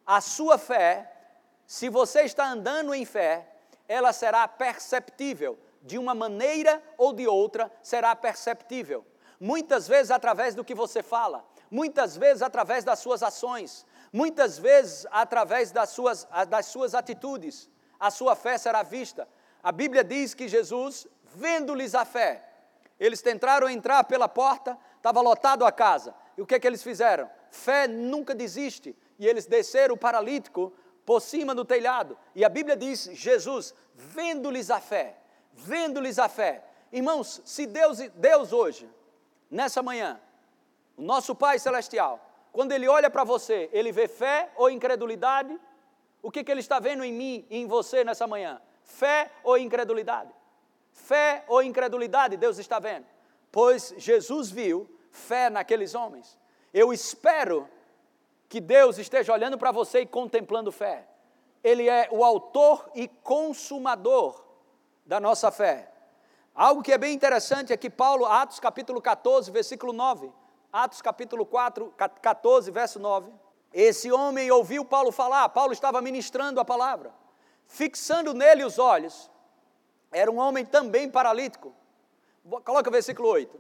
A sua fé, se você está andando em fé, ela será perceptível, de uma maneira ou de outra, será perceptível. Muitas vezes através do que você fala, muitas vezes através das suas ações, muitas vezes através das suas, das suas atitudes, a sua fé será vista. A Bíblia diz que Jesus, vendo-lhes a fé, eles tentaram entrar pela porta, estava lotado a casa. E o que, é que eles fizeram? Fé nunca desiste. E eles desceram o paralítico por cima do telhado. E a Bíblia diz: Jesus, vendo-lhes a fé, vendo-lhes a fé. Irmãos, se Deus, Deus hoje, nessa manhã, o nosso Pai Celestial, quando Ele olha para você, Ele vê fé ou incredulidade? O que, que Ele está vendo em mim e em você nessa manhã? Fé ou incredulidade? Fé ou incredulidade Deus está vendo? Pois Jesus viu fé naqueles homens. Eu espero que Deus esteja olhando para você e contemplando fé. Ele é o autor e consumador da nossa fé. Algo que é bem interessante é que Paulo, Atos capítulo 14, versículo 9, Atos capítulo 4, 14, verso 9, esse homem ouviu Paulo falar, Paulo estava ministrando a palavra, fixando nele os olhos, era um homem também paralítico. Coloca o versículo 8.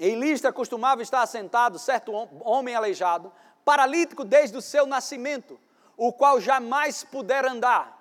Em Listra costumava estar assentado certo homem aleijado, paralítico desde o seu nascimento, o qual jamais pudera andar.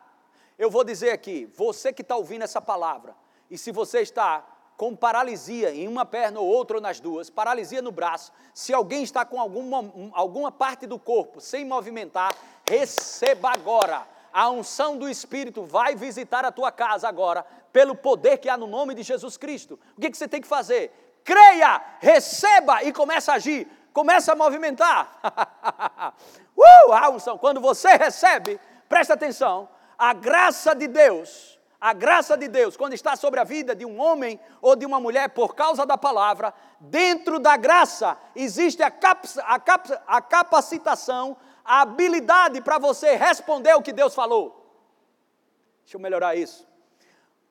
Eu vou dizer aqui, você que está ouvindo essa palavra, e se você está com paralisia em uma perna ou outra ou nas duas, paralisia no braço, se alguém está com alguma, alguma parte do corpo sem movimentar, receba agora. A unção do Espírito vai visitar a tua casa agora, pelo poder que há no nome de Jesus Cristo. O que, que você tem que fazer? Creia, receba e comece a agir, comece a movimentar. *laughs* uh, a unção. Quando você recebe, presta atenção, a graça de Deus a graça de Deus, quando está sobre a vida de um homem ou de uma mulher por causa da palavra, dentro da graça existe a, cap a, cap a capacitação, a habilidade para você responder o que Deus falou. Deixa eu melhorar isso.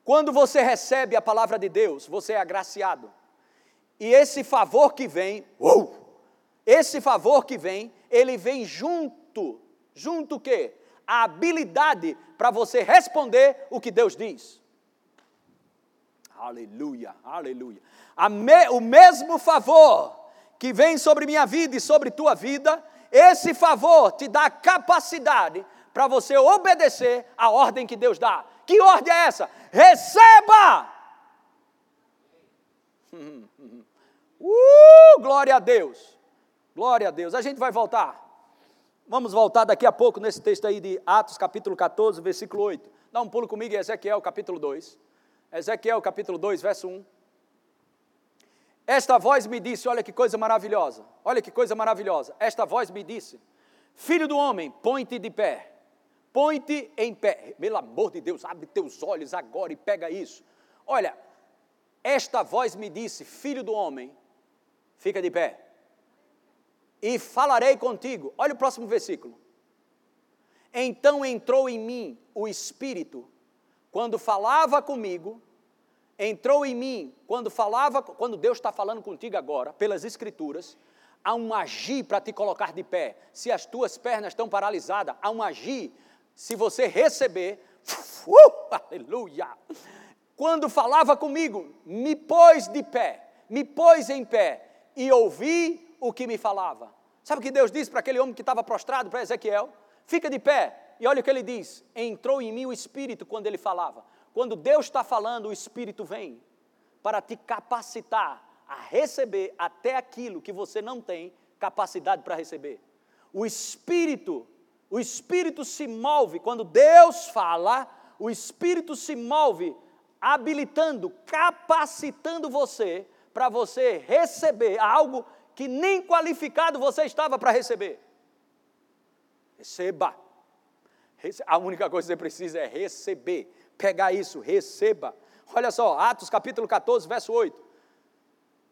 Quando você recebe a palavra de Deus, você é agraciado. E esse favor que vem, uou, esse favor que vem, ele vem junto, junto o quê? a habilidade para você responder o que Deus diz. Aleluia, aleluia. Me, o mesmo favor que vem sobre minha vida e sobre tua vida, esse favor te dá capacidade para você obedecer a ordem que Deus dá. Que ordem é essa? Receba! *laughs* Uh, glória a Deus. Glória a Deus. A gente vai voltar. Vamos voltar daqui a pouco nesse texto aí de Atos, capítulo 14, versículo 8. Dá um pulo comigo em Ezequiel, capítulo 2. Ezequiel, capítulo 2, verso 1. Esta voz me disse: Olha que coisa maravilhosa, olha que coisa maravilhosa. Esta voz me disse: Filho do homem, põe-te de pé, põe-te em pé. Pelo amor de Deus, abre teus olhos agora e pega isso. Olha, esta voz me disse: Filho do homem, fica de pé e falarei contigo. Olha o próximo versículo. Então entrou em mim o Espírito, quando falava comigo, entrou em mim, quando falava, quando Deus está falando contigo agora, pelas Escrituras, há um agir para te colocar de pé. Se as tuas pernas estão paralisadas, há um agir. Se você receber, *laughs* uh, aleluia! Quando falava comigo, me pôs de pé, me pôs em pé, e ouvi o que me falava. Sabe o que Deus disse para aquele homem que estava prostrado, para Ezequiel? Fica de pé. E olha o que ele diz: entrou em mim o Espírito quando ele falava. Quando Deus está falando, o Espírito vem para te capacitar a receber até aquilo que você não tem capacidade para receber. O Espírito, o Espírito se move quando Deus fala, o Espírito se move habilitando, capacitando você para você receber algo que nem qualificado você estava para receber. Receba. A única coisa que você precisa é receber. Pegar isso, receba. Olha só, Atos capítulo 14, verso 8.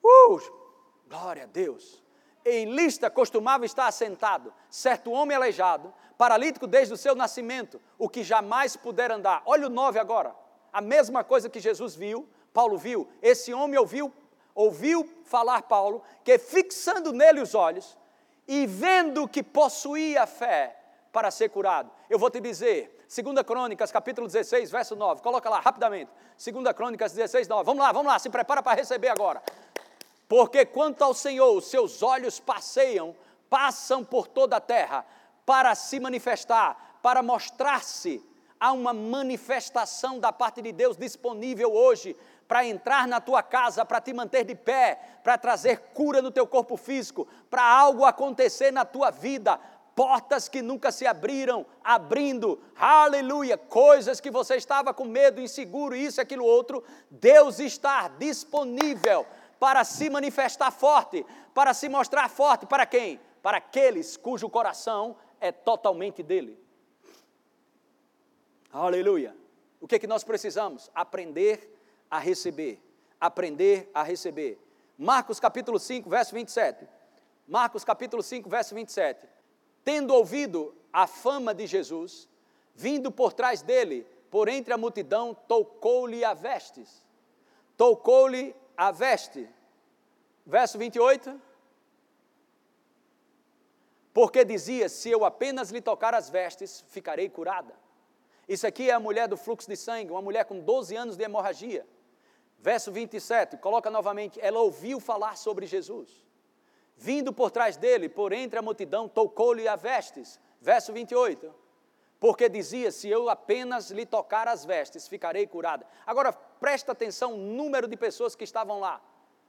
Uh, glória a Deus. Em lista costumava estar assentado certo homem aleijado, paralítico desde o seu nascimento, o que jamais pudera andar. Olha o 9 agora. A mesma coisa que Jesus viu, Paulo viu, esse homem ouviu ouviu falar Paulo, que fixando nele os olhos e vendo que possuía fé para ser curado. Eu vou te dizer, 2 Crônicas, capítulo 16, verso 9, coloca lá rapidamente. 2 Crônicas 16, 9. Vamos lá, vamos lá, se prepara para receber agora. Porque quanto ao Senhor, os seus olhos passeiam, passam por toda a terra para se manifestar, para mostrar-se. Há uma manifestação da parte de Deus disponível hoje para entrar na tua casa, para te manter de pé, para trazer cura no teu corpo físico, para algo acontecer na tua vida, portas que nunca se abriram, abrindo, aleluia, coisas que você estava com medo, inseguro, isso, aquilo, outro, Deus está disponível para se manifestar forte, para se mostrar forte, para quem? Para aqueles cujo coração é totalmente dele. Aleluia. O que é que nós precisamos? Aprender a receber. Aprender a receber. Marcos capítulo 5, verso 27. Marcos capítulo 5, verso 27. Tendo ouvido a fama de Jesus, vindo por trás dele, por entre a multidão, tocou-lhe a vestes. Tocou-lhe a veste. Verso 28. Porque dizia: Se eu apenas lhe tocar as vestes, ficarei curada. Isso aqui é a mulher do fluxo de sangue, uma mulher com 12 anos de hemorragia. Verso 27, coloca novamente: ela ouviu falar sobre Jesus. Vindo por trás dele, por entre a multidão, tocou-lhe a vestes. Verso 28. Porque dizia: Se eu apenas lhe tocar as vestes, ficarei curada. Agora, presta atenção o número de pessoas que estavam lá,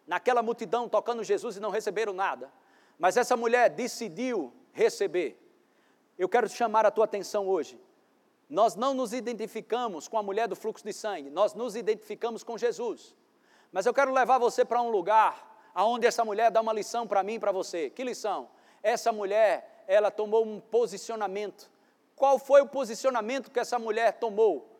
naquela multidão, tocando Jesus e não receberam nada. Mas essa mulher decidiu receber. Eu quero chamar a tua atenção hoje. Nós não nos identificamos com a mulher do fluxo de sangue, nós nos identificamos com Jesus. Mas eu quero levar você para um lugar aonde essa mulher dá uma lição para mim e para você. Que lição? Essa mulher, ela tomou um posicionamento. Qual foi o posicionamento que essa mulher tomou?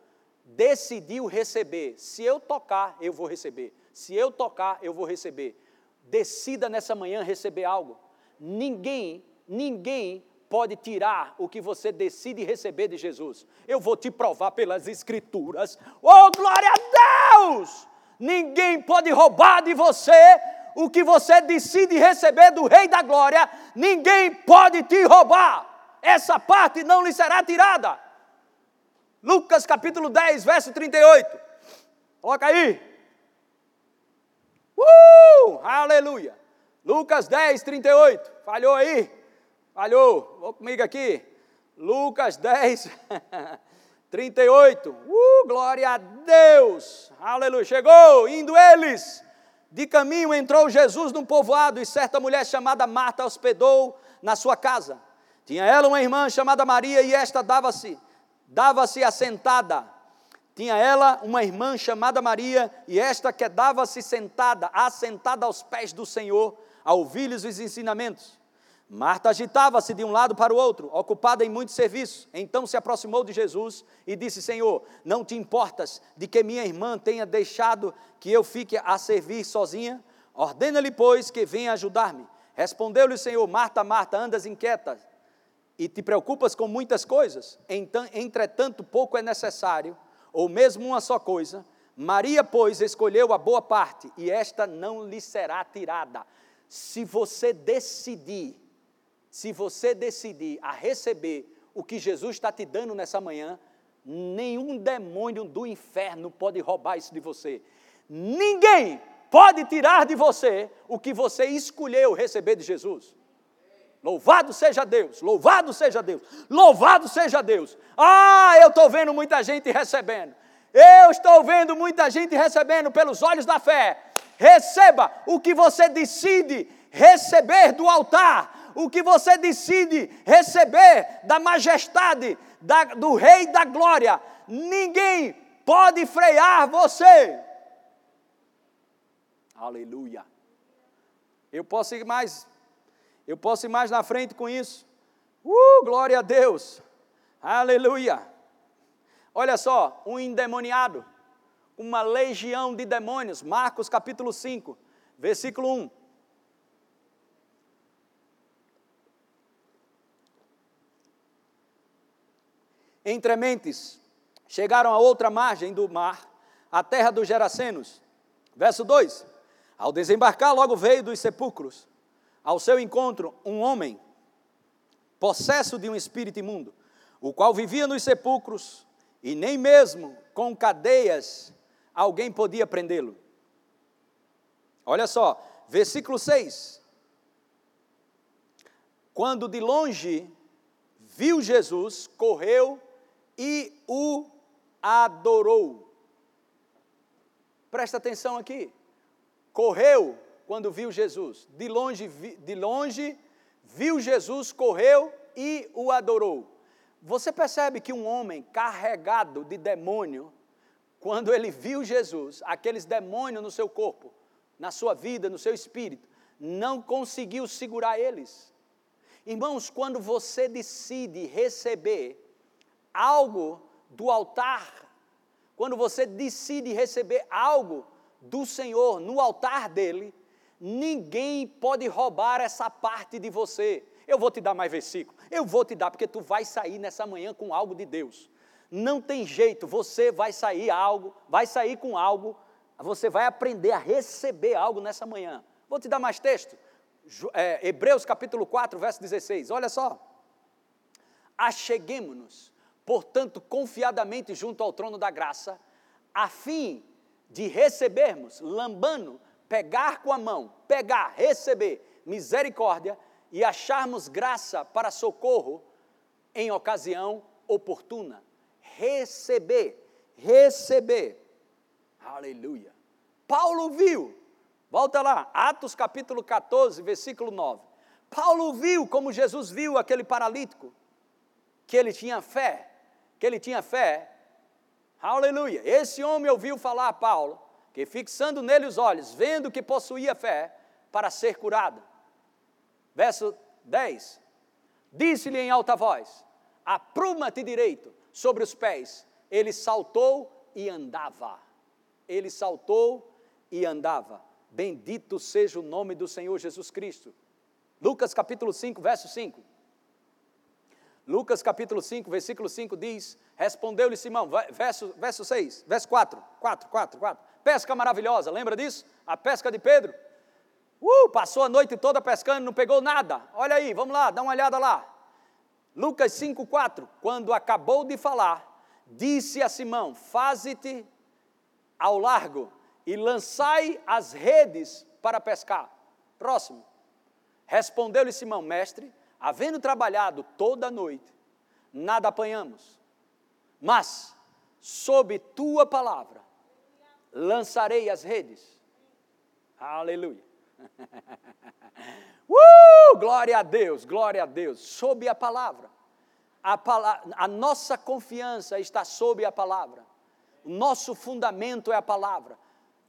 Decidiu receber. Se eu tocar, eu vou receber. Se eu tocar, eu vou receber. Decida nessa manhã receber algo. Ninguém, ninguém pode tirar o que você decide receber de Jesus. Eu vou te provar pelas Escrituras. Oh, glória a Deus! Ninguém pode roubar de você o que você decide receber do Rei da Glória. Ninguém pode te roubar. Essa parte não lhe será tirada. Lucas capítulo 10, verso 38. Coloca aí. Uh! Aleluia. Lucas 10, 38. Falhou aí? Falhou. Vou comigo aqui. Lucas 10, 38. *laughs* Uh, glória a Deus. Aleluia. Chegou, indo eles. De caminho entrou Jesus num povoado e certa mulher chamada Marta hospedou na sua casa. Tinha ela uma irmã chamada Maria e esta dava-se, dava-se assentada. Tinha ela uma irmã chamada Maria e esta quedava-se sentada, assentada aos pés do Senhor, a ouvir-lhes os ensinamentos. Marta agitava-se de um lado para o outro, ocupada em muito serviço. Então se aproximou de Jesus e disse: Senhor, não te importas de que minha irmã tenha deixado que eu fique a servir sozinha? Ordena-lhe, pois, que venha ajudar-me. Respondeu-lhe o Senhor: Marta, Marta, andas inquieta e te preocupas com muitas coisas. Entretanto, pouco é necessário, ou mesmo uma só coisa. Maria, pois, escolheu a boa parte, e esta não lhe será tirada. Se você decidir se você decidir a receber o que Jesus está te dando nessa manhã, nenhum demônio do inferno pode roubar isso de você. Ninguém pode tirar de você o que você escolheu receber de Jesus. Louvado seja Deus, louvado seja Deus, louvado seja Deus. Ah, eu estou vendo muita gente recebendo. Eu estou vendo muita gente recebendo pelos olhos da fé. Receba o que você decide receber do altar o que você decide receber da majestade da, do Rei da Glória, ninguém pode frear você. Aleluia. Eu posso ir mais, eu posso ir mais na frente com isso. Uh, glória a Deus. Aleluia. Olha só, um endemoniado, uma legião de demônios, Marcos capítulo 5, versículo 1. Entre mentes, chegaram a outra margem do mar, a terra dos Gerasenos. Verso 2: Ao desembarcar, logo veio dos sepulcros, ao seu encontro, um homem, possesso de um espírito imundo, o qual vivia nos sepulcros, e nem mesmo com cadeias alguém podia prendê-lo. Olha só, versículo 6. Quando de longe viu Jesus, correu e o adorou. Presta atenção aqui. Correu quando viu Jesus. De longe, de longe viu Jesus, correu e o adorou. Você percebe que um homem carregado de demônio, quando ele viu Jesus, aqueles demônios no seu corpo, na sua vida, no seu espírito, não conseguiu segurar eles. Irmãos, quando você decide receber algo do altar, quando você decide receber algo do Senhor no altar dele, Ninguém pode roubar essa parte de você. Eu vou te dar mais versículo. Eu vou te dar, porque tu vai sair nessa manhã com algo de Deus. Não tem jeito, você vai sair algo, vai sair com algo, você vai aprender a receber algo nessa manhã. Vou te dar mais texto. É, Hebreus capítulo 4, verso 16. Olha só. Acheguemos-nos, portanto, confiadamente junto ao trono da graça, a fim de recebermos, lambando, pegar com a mão, pegar, receber misericórdia e acharmos graça para socorro em ocasião oportuna. Receber, receber. Aleluia. Paulo viu, volta lá, Atos capítulo 14, versículo 9. Paulo viu como Jesus viu aquele paralítico, que ele tinha fé, que ele tinha fé. Aleluia. Esse homem ouviu falar a Paulo, que fixando nele os olhos, vendo que possuía fé, para ser curado. Verso 10: Disse-lhe em alta voz: Apruma-te direito sobre os pés. Ele saltou e andava. Ele saltou e andava. Bendito seja o nome do Senhor Jesus Cristo. Lucas capítulo 5, verso 5. Lucas capítulo 5, versículo 5 diz: Respondeu-lhe Simão, verso, verso 6, verso 4, 4, 4, 4. Pesca maravilhosa, lembra disso? A pesca de Pedro. Uh, passou a noite toda pescando, não pegou nada. Olha aí, vamos lá, dá uma olhada lá. Lucas 5,4. Quando acabou de falar, disse a Simão: Faze-te ao largo e lançai as redes para pescar. Próximo. Respondeu-lhe Simão: Mestre, havendo trabalhado toda a noite, nada apanhamos. Mas, sob tua palavra, lançarei as redes. Aleluia. *laughs* uh, glória a Deus, glória a Deus. Sob a palavra. A, a nossa confiança está sob a palavra. O nosso fundamento é a palavra.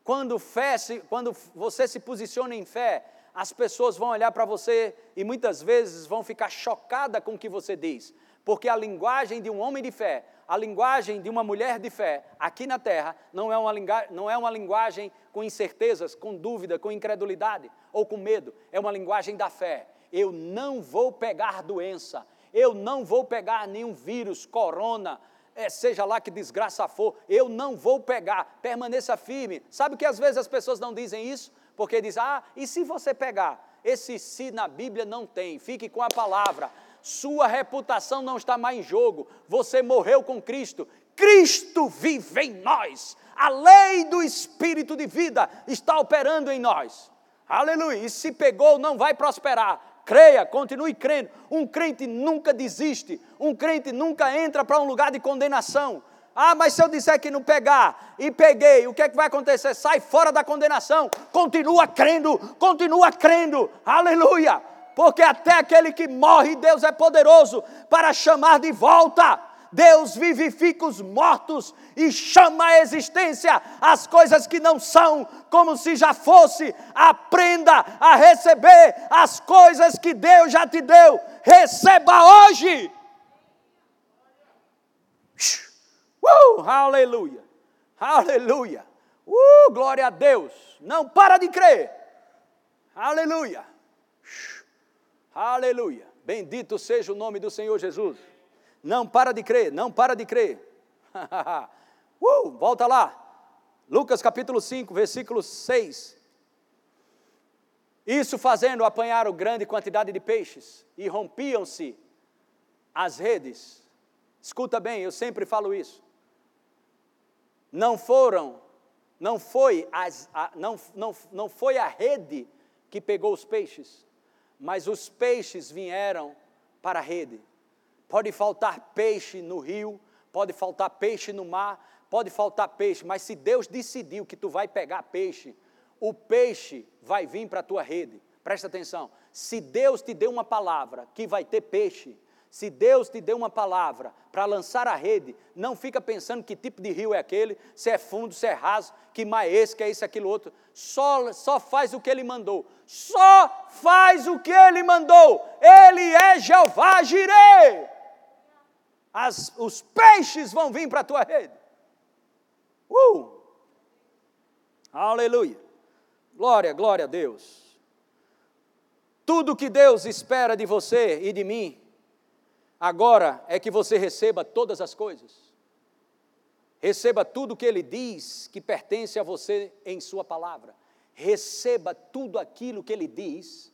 Quando, fé se, quando você se posiciona em fé, as pessoas vão olhar para você e muitas vezes vão ficar chocadas com o que você diz, porque a linguagem de um homem de fé a linguagem de uma mulher de fé aqui na terra não é uma, não é uma linguagem com incertezas, com dúvida, com incredulidade ou com medo, é uma linguagem da fé. Eu não vou pegar doença, eu não vou pegar nenhum vírus, corona, é, seja lá que desgraça for, eu não vou pegar, permaneça firme. Sabe que às vezes as pessoas não dizem isso? Porque dizem, ah, e se você pegar? Esse se na Bíblia não tem, fique com a palavra sua reputação não está mais em jogo, você morreu com Cristo, Cristo vive em nós, a lei do Espírito de vida está operando em nós, aleluia, e se pegou, não vai prosperar, creia, continue crendo, um crente nunca desiste, um crente nunca entra para um lugar de condenação, ah, mas se eu disser que não pegar e peguei, o que é que vai acontecer? Sai fora da condenação, continua crendo, continua crendo, aleluia porque até aquele que morre, Deus é poderoso para chamar de volta. Deus vivifica os mortos e chama à existência as coisas que não são, como se já fosse. Aprenda a receber as coisas que Deus já te deu. Receba hoje. Uh, aleluia, aleluia. Uh, glória a Deus. Não para de crer. Aleluia. Aleluia. Bendito seja o nome do Senhor Jesus. Não para de crer, não para de crer. *laughs* uh, volta lá. Lucas capítulo 5, versículo 6. Isso fazendo, apanharam grande quantidade de peixes e rompiam-se as redes. Escuta bem, eu sempre falo isso. Não foram, não foi, as, a, não, não, não foi a rede que pegou os peixes, mas os peixes vieram para a rede. Pode faltar peixe no rio, pode faltar peixe no mar, pode faltar peixe, mas se Deus decidiu que tu vai pegar peixe, o peixe vai vir para a tua rede. Presta atenção. Se Deus te deu uma palavra que vai ter peixe, se Deus te deu uma palavra para lançar a rede, não fica pensando que tipo de rio é aquele, se é fundo, se é raso, que mais esse, que é isso, aquilo outro. Só, só faz o que ele mandou. Só faz o que ele mandou. Ele é Jeová Jireh. As, os peixes vão vir para a tua rede. Uh! Aleluia. Glória, glória a Deus. Tudo que Deus espera de você e de mim, agora é que você receba todas as coisas. Receba tudo que Ele diz que pertence a você em Sua palavra. Receba tudo aquilo que Ele diz.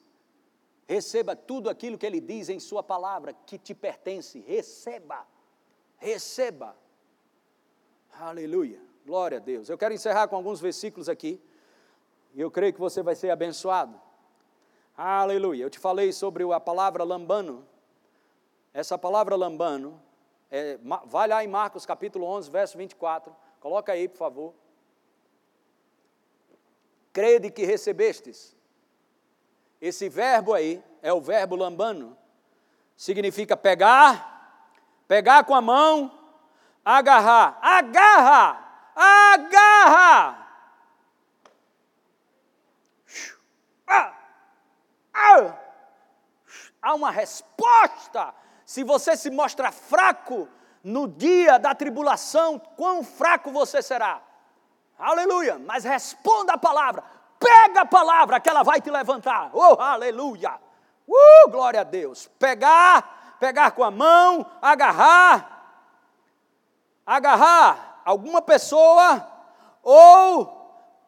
Receba tudo aquilo que Ele diz em Sua palavra que te pertence. Receba. Receba. Aleluia. Glória a Deus. Eu quero encerrar com alguns versículos aqui. E eu creio que você vai ser abençoado. Aleluia. Eu te falei sobre a palavra lambano. Essa palavra lambano, é, vai lá em Marcos capítulo 11, verso 24. Coloca aí, por favor. Crede que recebestes. Esse verbo aí é o verbo lambano. Significa pegar, pegar com a mão, agarrar. Agarra! Agarra! Ah! Ah! Há uma resposta. Se você se mostra fraco no dia da tribulação, quão fraco você será? Aleluia! Mas responda a palavra, pega a palavra que ela vai te levantar. Oh, aleluia! Uh, glória a Deus! Pegar, pegar com a mão, agarrar, agarrar alguma pessoa ou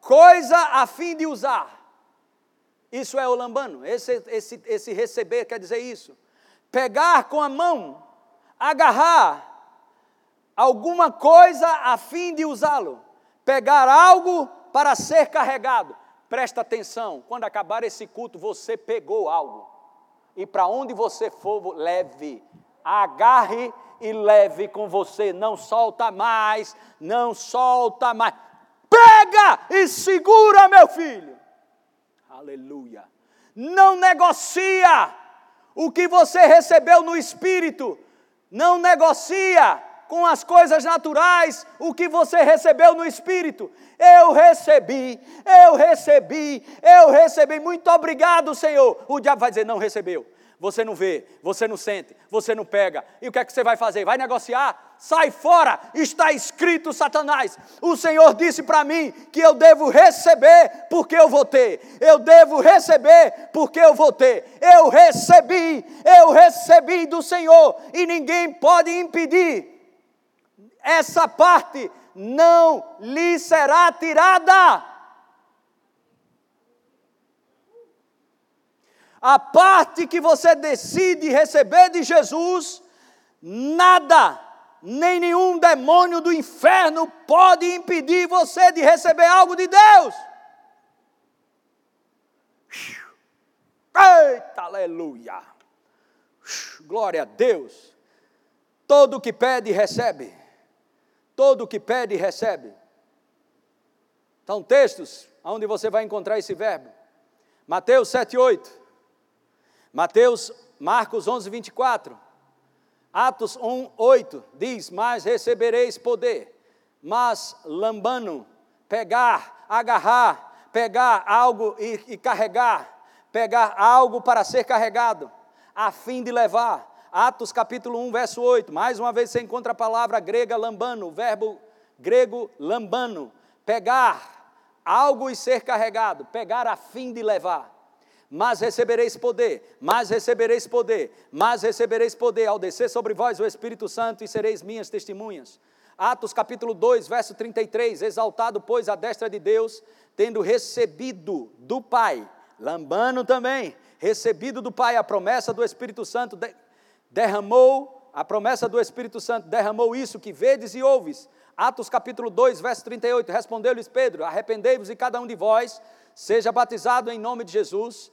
coisa a fim de usar. Isso é o lambano, esse, esse, esse receber quer dizer isso. Pegar com a mão, agarrar alguma coisa a fim de usá-lo. Pegar algo para ser carregado. Presta atenção, quando acabar esse culto, você pegou algo. E para onde você for, leve. Agarre e leve com você. Não solta mais, não solta mais. Pega e segura, meu filho. Aleluia. Não negocia o que você recebeu no espírito. Não negocia com as coisas naturais o que você recebeu no espírito. Eu recebi, eu recebi, eu recebi. Muito obrigado, Senhor. O diabo vai dizer: não recebeu você não vê, você não sente, você não pega. E o que é que você vai fazer? Vai negociar? Sai fora! Está escrito, Satanás. O Senhor disse para mim que eu devo receber porque eu vou ter. Eu devo receber porque eu vou ter. Eu recebi, eu recebi do Senhor e ninguém pode impedir. Essa parte não lhe será tirada. A parte que você decide receber de Jesus, nada, nem nenhum demônio do inferno pode impedir você de receber algo de Deus. Eita, aleluia! Glória a Deus. Todo que pede, recebe. Todo que pede, recebe. Então, textos onde você vai encontrar esse verbo. Mateus 7, 8. Mateus, Marcos 11, 24. Atos 1, 8 diz: Mas recebereis poder, mas lambano, pegar, agarrar, pegar algo e, e carregar, pegar algo para ser carregado, a fim de levar. Atos capítulo 1, verso 8. Mais uma vez você encontra a palavra grega lambano, o verbo grego lambano, pegar algo e ser carregado, pegar a fim de levar mas recebereis poder, mas recebereis poder, mas recebereis poder ao descer sobre vós o Espírito Santo e sereis minhas testemunhas. Atos capítulo 2, verso 33, exaltado, pois, a destra de Deus, tendo recebido do Pai, lambano também, recebido do Pai a promessa do Espírito Santo, derramou, a promessa do Espírito Santo, derramou isso que vedes e ouves. Atos capítulo 2, verso 38, respondeu-lhes Pedro, arrependei-vos e cada um de vós seja batizado em nome de Jesus,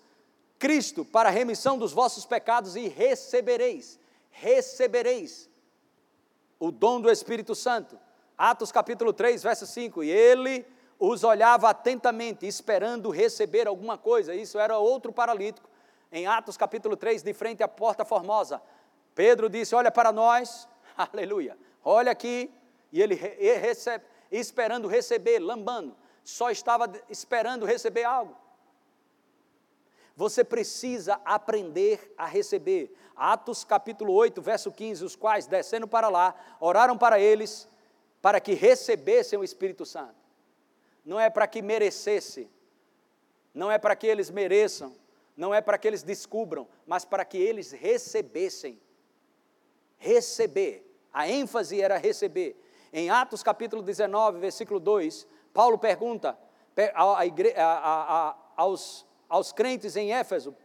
Cristo para a remissão dos vossos pecados e recebereis, recebereis o dom do Espírito Santo. Atos capítulo 3, verso 5. E ele os olhava atentamente, esperando receber alguma coisa. Isso era outro paralítico. Em Atos capítulo 3, de frente à porta formosa. Pedro disse: Olha para nós, *laughs* aleluia, olha aqui. E ele recebe, esperando receber, lambando, só estava esperando receber algo. Você precisa aprender a receber. Atos capítulo 8, verso 15, os quais, descendo para lá, oraram para eles, para que recebessem o Espírito Santo. Não é para que merecesse, não é para que eles mereçam, não é para que eles descubram, mas para que eles recebessem. Receber. A ênfase era receber. Em Atos capítulo 19, versículo 2, Paulo pergunta aos, aos crentes em Éfeso,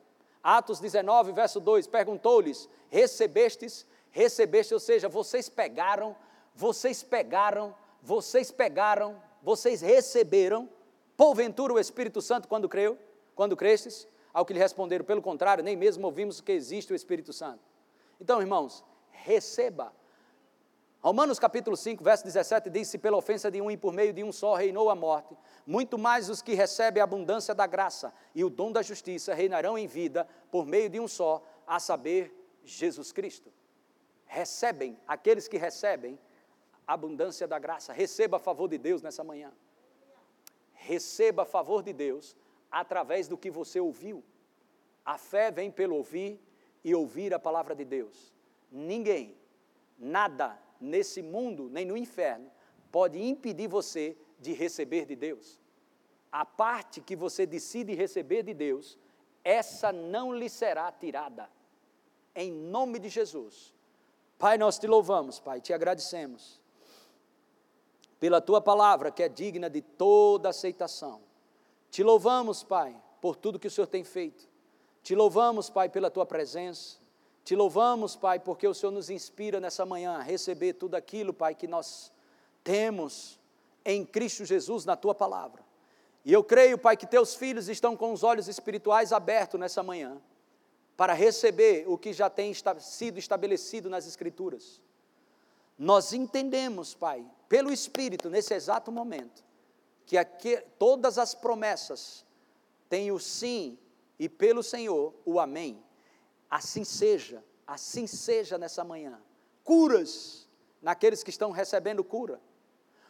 Atos 19, verso 2, perguntou-lhes: Recebestes? Recebeste, ou seja, vocês pegaram, vocês pegaram, vocês pegaram, vocês receberam, porventura o Espírito Santo quando creu, quando crestes? Ao que lhe responderam, pelo contrário, nem mesmo ouvimos que existe o Espírito Santo. Então, irmãos, receba. Romanos capítulo 5, verso 17 diz: Se pela ofensa de um e por meio de um só reinou a morte, muito mais os que recebem a abundância da graça e o dom da justiça reinarão em vida por meio de um só, a saber, Jesus Cristo. Recebem, aqueles que recebem a abundância da graça, receba a favor de Deus nessa manhã. Receba a favor de Deus através do que você ouviu. A fé vem pelo ouvir e ouvir a palavra de Deus. Ninguém, nada nesse mundo, nem no inferno, pode impedir você de receber de Deus. A parte que você decide receber de Deus, essa não lhe será tirada. Em nome de Jesus. Pai, nós te louvamos, Pai, te agradecemos pela tua palavra que é digna de toda aceitação. Te louvamos, Pai, por tudo que o Senhor tem feito. Te louvamos, Pai, pela tua presença. Te louvamos, Pai, porque o Senhor nos inspira nessa manhã a receber tudo aquilo, Pai, que nós temos em Cristo Jesus na tua palavra. E eu creio, Pai, que teus filhos estão com os olhos espirituais abertos nessa manhã para receber o que já tem sido estabelecido nas Escrituras. Nós entendemos, Pai, pelo Espírito, nesse exato momento, que aqui, todas as promessas têm o sim e pelo Senhor o amém. Assim seja, assim seja nessa manhã. Curas naqueles que estão recebendo cura,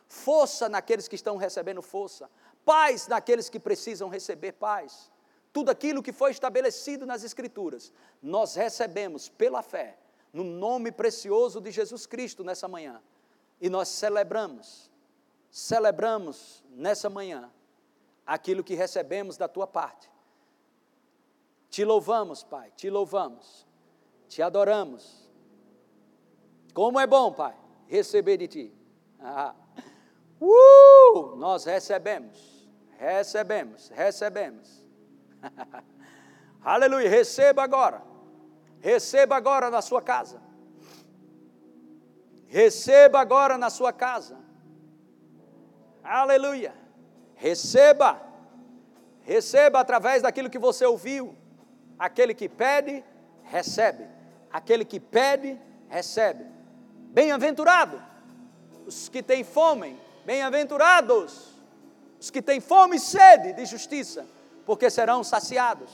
força naqueles que estão recebendo força, paz naqueles que precisam receber paz. Tudo aquilo que foi estabelecido nas Escrituras, nós recebemos pela fé, no nome precioso de Jesus Cristo nessa manhã. E nós celebramos, celebramos nessa manhã aquilo que recebemos da tua parte te louvamos, Pai, te louvamos, te adoramos. Como é bom, Pai, receber de Ti. Ah. Uh, nós recebemos, recebemos, recebemos. *laughs* Aleluia, receba agora, receba agora na sua casa. Receba agora na sua casa. Aleluia. Receba. Receba através daquilo que você ouviu. Aquele que pede, recebe. Aquele que pede, recebe. Bem-aventurado os que têm fome, bem-aventurados os que têm fome e sede de justiça, porque serão saciados.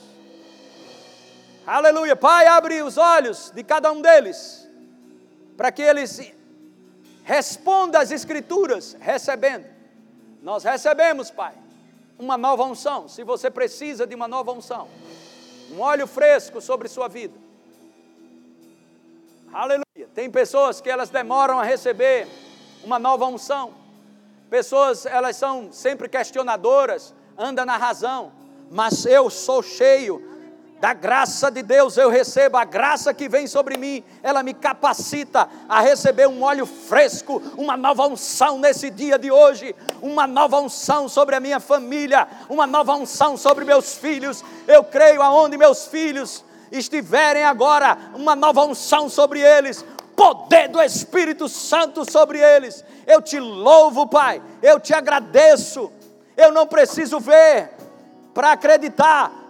Aleluia. Pai, abre os olhos de cada um deles, para que eles respondam às Escrituras, recebendo. Nós recebemos, Pai, uma nova unção. Se você precisa de uma nova unção, um óleo fresco sobre sua vida. Aleluia. Tem pessoas que elas demoram a receber uma nova unção. Pessoas, elas são sempre questionadoras, andam na razão, mas eu sou cheio da graça de Deus eu recebo, a graça que vem sobre mim, ela me capacita a receber um óleo fresco, uma nova unção nesse dia de hoje, uma nova unção sobre a minha família, uma nova unção sobre meus filhos. Eu creio aonde meus filhos estiverem agora, uma nova unção sobre eles, poder do Espírito Santo sobre eles. Eu te louvo, Pai, eu te agradeço. Eu não preciso ver para acreditar,